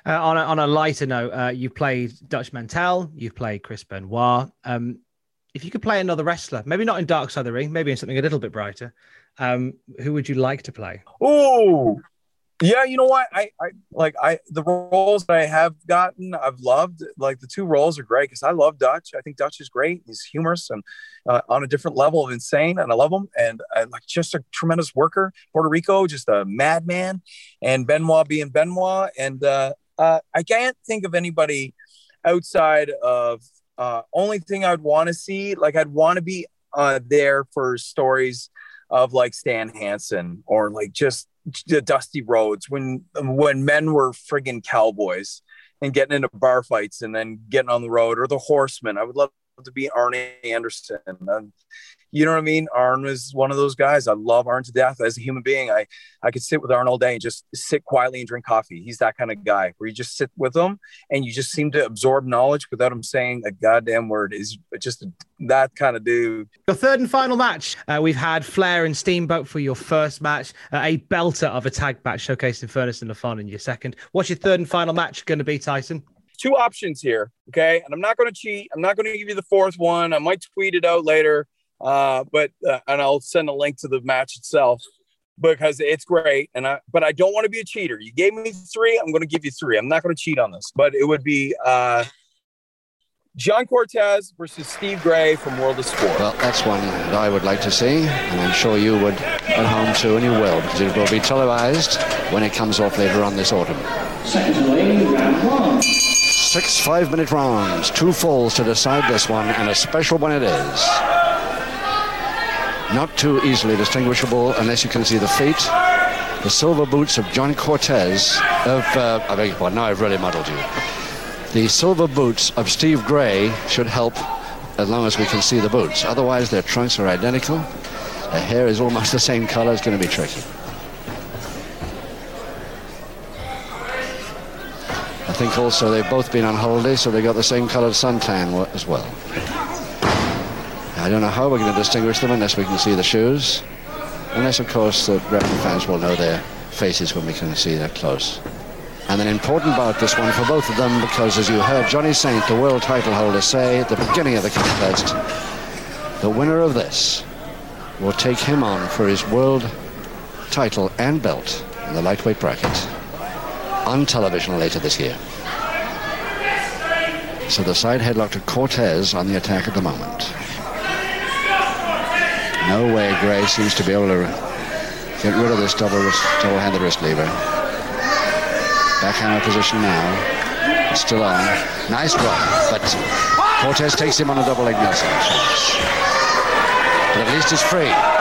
Uh, on, a, on a lighter note, uh, you played Dutch Mantell, you've played Chris Benoit. Um, if you could play another wrestler, maybe not in Dark Side of the Ring, maybe in something a little bit brighter, um, who would you like to play? Oh, yeah. You know what? I, I like I the roles that I have gotten, I've loved. Like the two roles are great because I love Dutch. I think Dutch is great. He's humorous and uh, on a different level of insane, and I love him. And I like just a tremendous worker. Puerto Rico, just a madman, and Benoit being Benoit. And uh, uh, I can't think of anybody outside of uh, only thing I'd want to see, like I'd want to be uh, there for stories of like Stan Hansen or like just the Dusty roads when when men were friggin' cowboys and getting into bar fights and then getting on the road or the Horsemen. I would love to be Arn Anderson. And, you know what I mean? Arn was one of those guys. I love Arn to death as a human being. I, I could sit with Arn all day and just sit quietly and drink coffee. He's that kind of guy where you just sit with him and you just seem to absorb knowledge without him saying a goddamn word. Is just that kind of dude. Your third and final match. Uh, we've had Flair and Steamboat for your first match, uh, a belter of a tag match showcasing Furnas and Fun in your second. What's your third and final match going to be, Tyson? Two options here. Okay. And I'm not going to cheat. I'm not going to give you the fourth one. I might tweet it out later uh, but uh, and I'll send a link to the match itself because it's great. And I, but I don't want to be a cheater. You gave me three, I'm going to give you three. I'm not going to cheat on this, but it would be uh, John Cortez versus Steve Grey from World of Sport. Well, that's one that I would like to see, and I'm sure you would at home too, and you will, because it will be televised when it comes off later on this autumn. Six five-minute rounds, two falls to decide this one, and a special one it is not too easily distinguishable unless you can see the feet. The silver boots of John Cortez, of, uh, I beg your pardon, now I've really muddled you. The silver boots of Steve Grey should help as long as we can see the boots. Otherwise, their trunks are identical. The hair is almost the same color. It's going to be tricky. I think also they've both been on holiday, so they got the same colored suntan as well. I don't know how we're going to distinguish them unless we can see the shoes. Unless, of course, the wrestling fans will know their faces when we can see that close. And an important bout this one for both of them because, as you heard Johnny Saint, the world title holder, say at the beginning of the contest, the winner of this will take him on for his world title and belt in the lightweight bracket on television later this year. So the side headlock to Cortez on the attack at the moment. No way Grey seems to be able to get rid of this double wrist, double-handed wrist lever. Backhammer position now. Still on. Nice drop, but Cortez takes him on a double leg Nelson. But at least he's free.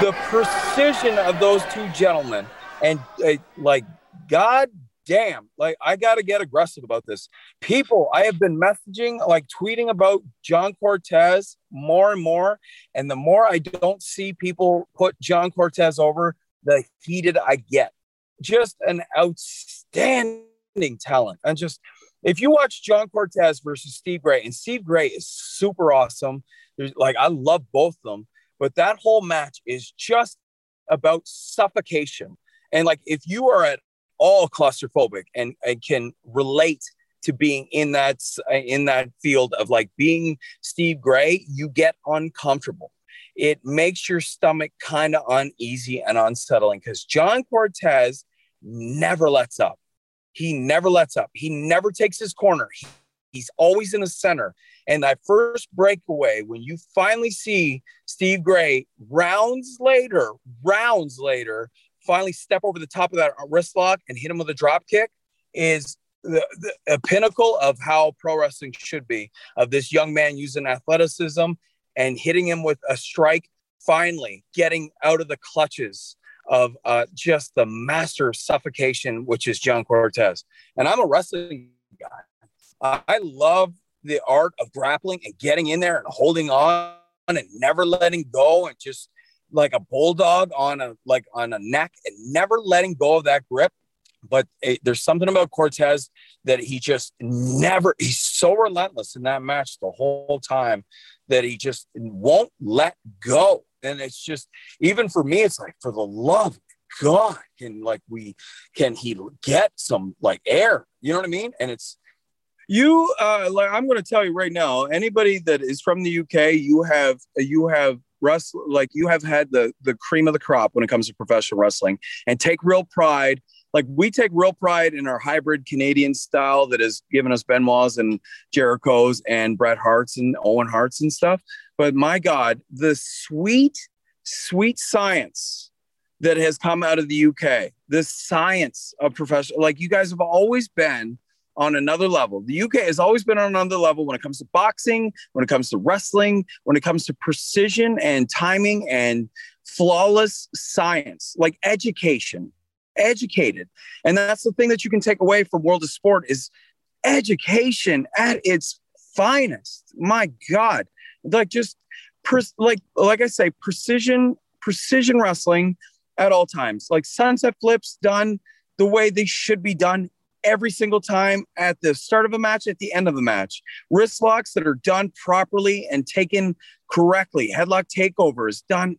The precision of those two gentlemen, and uh, like God damn, like I got to get aggressive about this. People, I have been messaging, like tweeting about John Cortez more and more. And the more I don't see people put John Cortez over, the heated I get. Just an outstanding talent. And just, if you watch John Cortez versus Steve Grey, and Steve Grey is super awesome. There's like, I love both of them, but that whole match is just about suffocation. And like, if you are at all claustrophobic and, and can relate to being in that uh, in that field of like being Steve Grey, you get uncomfortable. It makes your stomach kind of uneasy and unsettling because John Cortez never lets up. He never lets up. He never takes his corner. He, he's always in the center. And that first breakaway, when you finally see Steve Grey rounds later, rounds later, finally step over the top of that wrist lock and hit him with a drop kick is the, the a pinnacle of how pro wrestling should be of this young man using athleticism and hitting him with a strike finally getting out of the clutches of uh, just the master of suffocation which is john cortez and i'm a wrestling guy i love the art of grappling and getting in there and holding on and never letting go and just like a bulldog on a like on a neck and never letting go of that grip. But it, there's something about Cortez that he just never. He's so relentless in that match the whole time that he just won't let go. And it's just even for me, it's like for the love of God, can like we can he get some like air? You know what I mean? And it's you uh like i'm going to tell you right now anybody that is from the uk you have you have wrestle like you have had the the cream of the crop when it comes to professional wrestling and take real pride. Like we take real pride in our hybrid canadian style that has given us benoit's and jericho's and bret hart's and owen hart's and stuff. But my god the sweet sweet science that has come out of the uk the science of professional like you guys have always been on another level. The UK has always been on another level when it comes to boxing, when it comes to wrestling, when it comes to precision and timing and flawless science, like education, educated. And that's the thing that you can take away from World of Sport is education at its finest. My God, like just like like I say, precision precision wrestling at all times. Like sunset flips done the way they should be done every single time at the start of a match, at the end of a match. Wrist locks that are done properly and taken correctly. Headlock takeovers done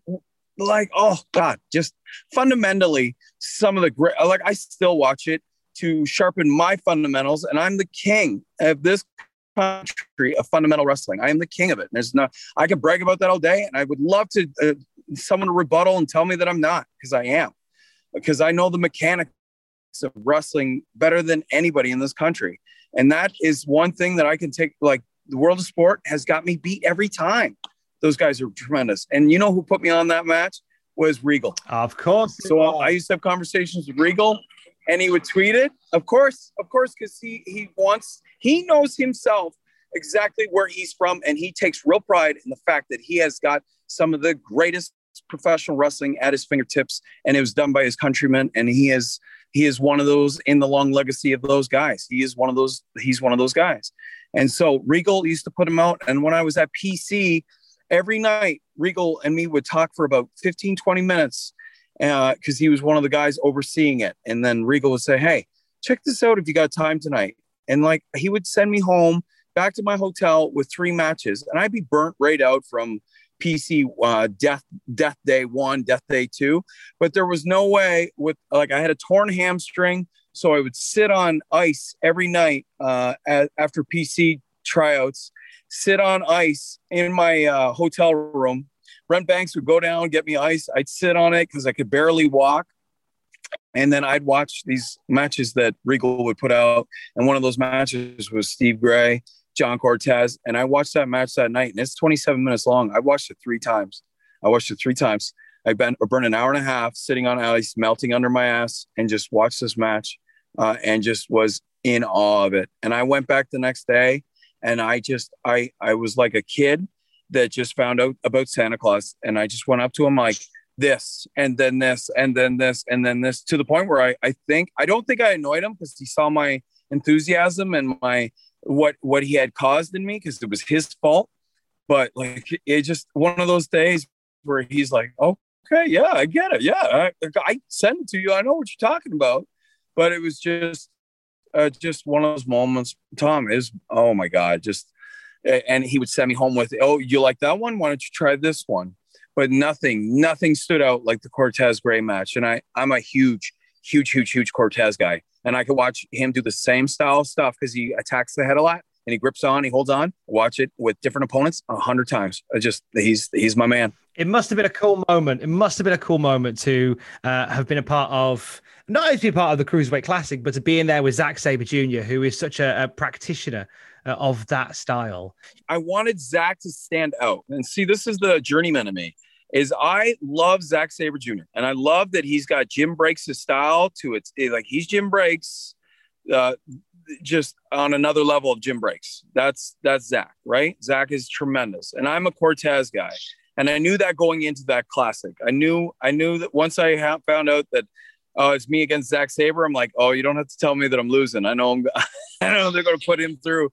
like, oh God, just fundamentally some of the great, like I still watch it to sharpen my fundamentals. And I'm the king of this country of fundamental wrestling. I am the king of it. There's no, I can brag about that all day. And I would love to, uh, someone to rebuttal and tell me that I'm not because I am because I know the mechanics of wrestling better than anybody in this country. And that is one thing that I can take. Like the world of sport has got me beat every time. Those guys are tremendous. And you know who put me on that match was Regal. Of course. So uh, I used to have conversations with Regal, and he would tweet it. Of course, of course, because he he wants he knows himself exactly where he's from, and he takes real pride in the fact that he has got some of the greatest professional wrestling at his fingertips, and it was done by his countrymen, and he is he is one of those in the long legacy of those guys. He is one of those. He's one of those guys. And so Regal used to put him out. And when I was at PC, every night Regal and me would talk for about 15, 20 minutes because uh, he was one of the guys overseeing it. And then Regal would say, Hey, check this out if you got time tonight. And like he would send me home back to my hotel with three matches, and I'd be burnt right out from PC uh, death death day one, death day two, but there was no way with like I had a torn hamstring, so I would sit on ice every night uh, after PC tryouts, sit on ice in my uh, hotel room. Brent Banks would go down get me ice. I'd sit on it because I could barely walk. And then I'd watch these matches that Regal would put out. And one of those matches was Steve Grey John Cortez, and I watched that match that night, and it's 27 minutes long. I watched it three times. I watched it three times. I burned an hour and a half sitting on ice, melting under my ass, and just watched this match, uh, and just was in awe of it. And I went back the next day, and I just I I was like a kid that just found out about Santa Claus, and I just went up to him like this, and then this, and then this, and then this, to the point where I I think I don't think I annoyed him because he saw my enthusiasm and my what what he had caused in me because it was his fault. But like it just one of those days where he's like, okay, yeah, I get it, yeah, I, I send it to you. I know what you're talking about. But it was just uh, just one of those moments. Tom is oh my god, just and he would send me home with, oh, you like that one? Why don't you try this one? But nothing, nothing stood out like the Cortez Grey match. And I, I'm a huge, huge, huge, huge Cortez guy and I could watch him do the same style stuff because he attacks the head a lot and he grips on, he holds on. Watch it with different opponents a hundred times. I just he's he's my man. It must have been a cool moment. It must have been a cool moment to uh, have been a part of not only to be part of the Cruiserweight Classic, but to be in there with Zack Sabre Jr., who is such a, a practitioner uh, of that style. I wanted Zack to stand out and see. This is the journeyman of me is I love Zack Sabre Jr. and I love that he's got Jim Breaks' style to it. Like he's Jim Breaks, uh, just on another level of Jim Breaks. That's that's Zack, right? Zack is tremendous, and I'm a Cortez guy, and I knew that going into that classic. I knew I knew that once I ha- found out that. Oh, it's me against Zack Sabre. I'm like, oh, you don't have to tell me that I'm losing. I know I'm, I know they're going to put him through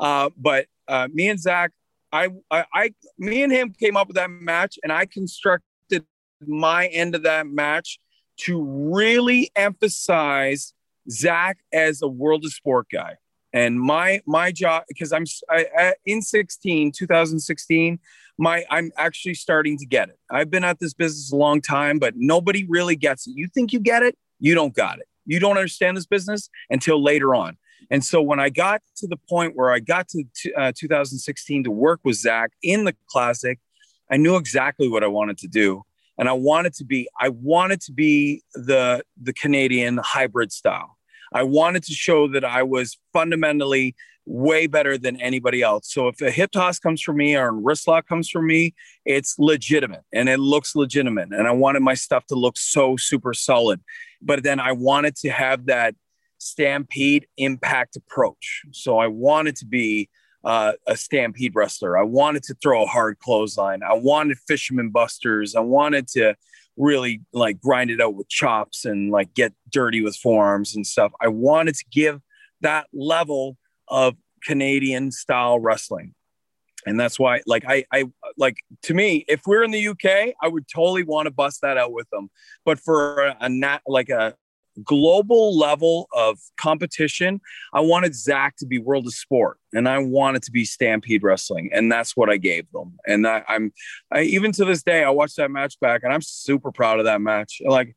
Uh, but uh, me and Zack, I, I, I, me and him came up with that match, and I constructed my end of that match to really emphasize Zack as a world of sport guy. And my my job because I'm I, in 16 2016 my I'm actually starting to get it. I've been at this business a long time, but nobody really gets it. You think you get it, you don't got it. You don't understand this business until later on. And so when I got to the point where I got to t- uh, 2016 to work with Zack in the classic, I knew exactly what I wanted to do. And I wanted to be, I wanted to be the the Canadian hybrid style. I wanted to show that I was fundamentally way better than anybody else. So if a hip toss comes from me or a wrist lock comes from me, it's legitimate and it looks legitimate. And I wanted my stuff to look so super solid. But then I wanted to have that stampede impact approach. So I wanted to be uh, a stampede wrestler. I wanted to throw a hard clothesline. I wanted fisherman busters. I wanted to really like grind it out with chops and like get dirty with forearms and stuff. I wanted to give that level of Canadian style wrestling. And that's why, like, I, I, like, to me, if we're in the UK, I would totally want to bust that out with them. But for a, a nat, like a global level of competition, I wanted Zack to be world of sport and I wanted to be Stampede Wrestling. And that's what I gave them. And I, I'm, I, even to this day, I watched that match back and I'm super proud of that match. Like,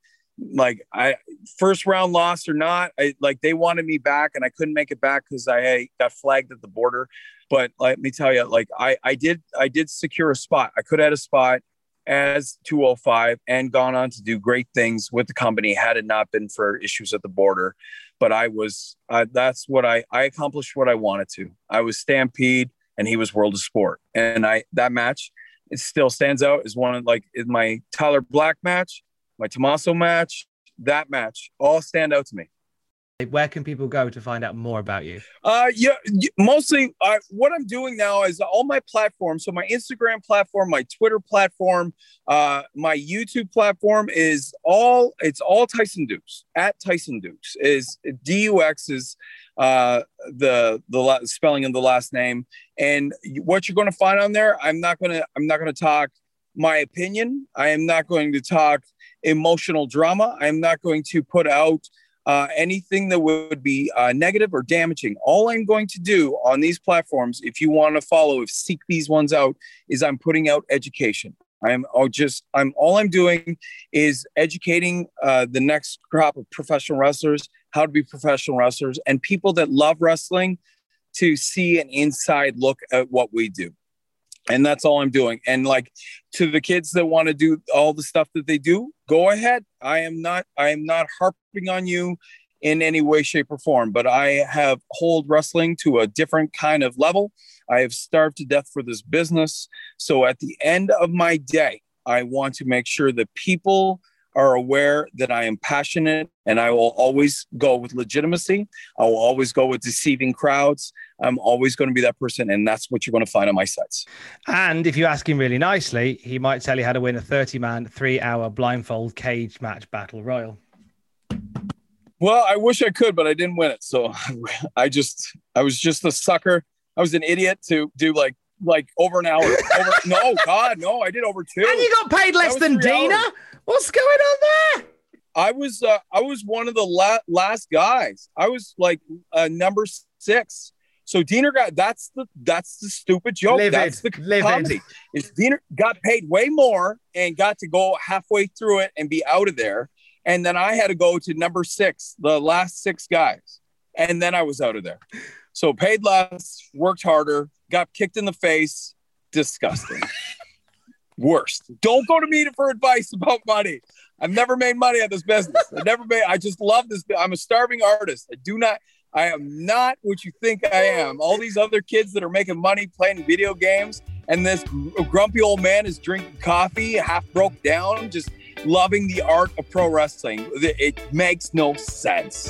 like I first round loss or not, I like they wanted me back and I couldn't make it back because I got flagged at the border. But let me tell you, like I I did I did secure a spot. I could have had a spot as 205 and gone on to do great things with the company had it not been for issues at the border. But I was uh, that's what I I accomplished what I wanted to. I was Stampede and he was World of Sport, and I that match it still stands out as one of like in my Tyler Black match my Tommaso match, that match all stand out to me. Where can people go to find out more about you? Uh, yeah, mostly uh, what I'm doing now is all my platforms. So my Instagram platform, my Twitter platform, uh, my YouTube platform is all it's all Tyson Dux at Tyson Dux is D U X is uh, the the spelling of the last name. And what you're going to find on there, I'm not gonna I'm not gonna talk my opinion. I am not going to talk emotional drama. I'm not going to put out uh, anything that would be uh, negative or damaging. All I'm going to do on these platforms, if you want to follow, if seek these ones out, is I'm putting out education. I'm oh, just I'm all I'm doing is educating uh, the next crop of professional wrestlers how to be professional wrestlers and people that love wrestling to see an inside look at what we do and that's all i'm doing. And like to the kids that want to do all the stuff that they do go ahead. I am not i am not harping on you in any way shape or form but i have hold wrestling to a different kind of level. I have starved to death for this business. So at the end of my day i want to make sure that people are aware that I am passionate and I will always go with legitimacy. I will always go with deceiving crowds. I'm always going to be that person. And that's what you're going to find on my sites. And if you ask him really nicely, he might tell you how to win a 30 man, three hour blindfold cage match battle royal. Well, I wish I could, but I didn't win it. So I just, I was just a sucker. I was an idiot to do like like over an hour. Over, no, God, no, I did over two. And you got paid less than Deaner. Hours. What's going on there? I was uh, I was one of the la- last guys. I was like uh, number six. So Deaner got that's the that's the stupid joke. Livid. That's the Livid. comedy. Is Deaner got paid way more and got to go halfway through it and be out of there, and then I had to go to number six, the last six guys, and then I was out of there. So paid less, worked harder, got kicked in the face. Disgusting. worst. Don't go to me for advice about money. I've never made money at this business. I never made. I just love this. I'm a starving artist. I do not. I am not what you think I am. All these other kids that are making money playing video games, and this grumpy old man is drinking coffee, half broke down, just loving the art of pro wrestling. It makes no sense.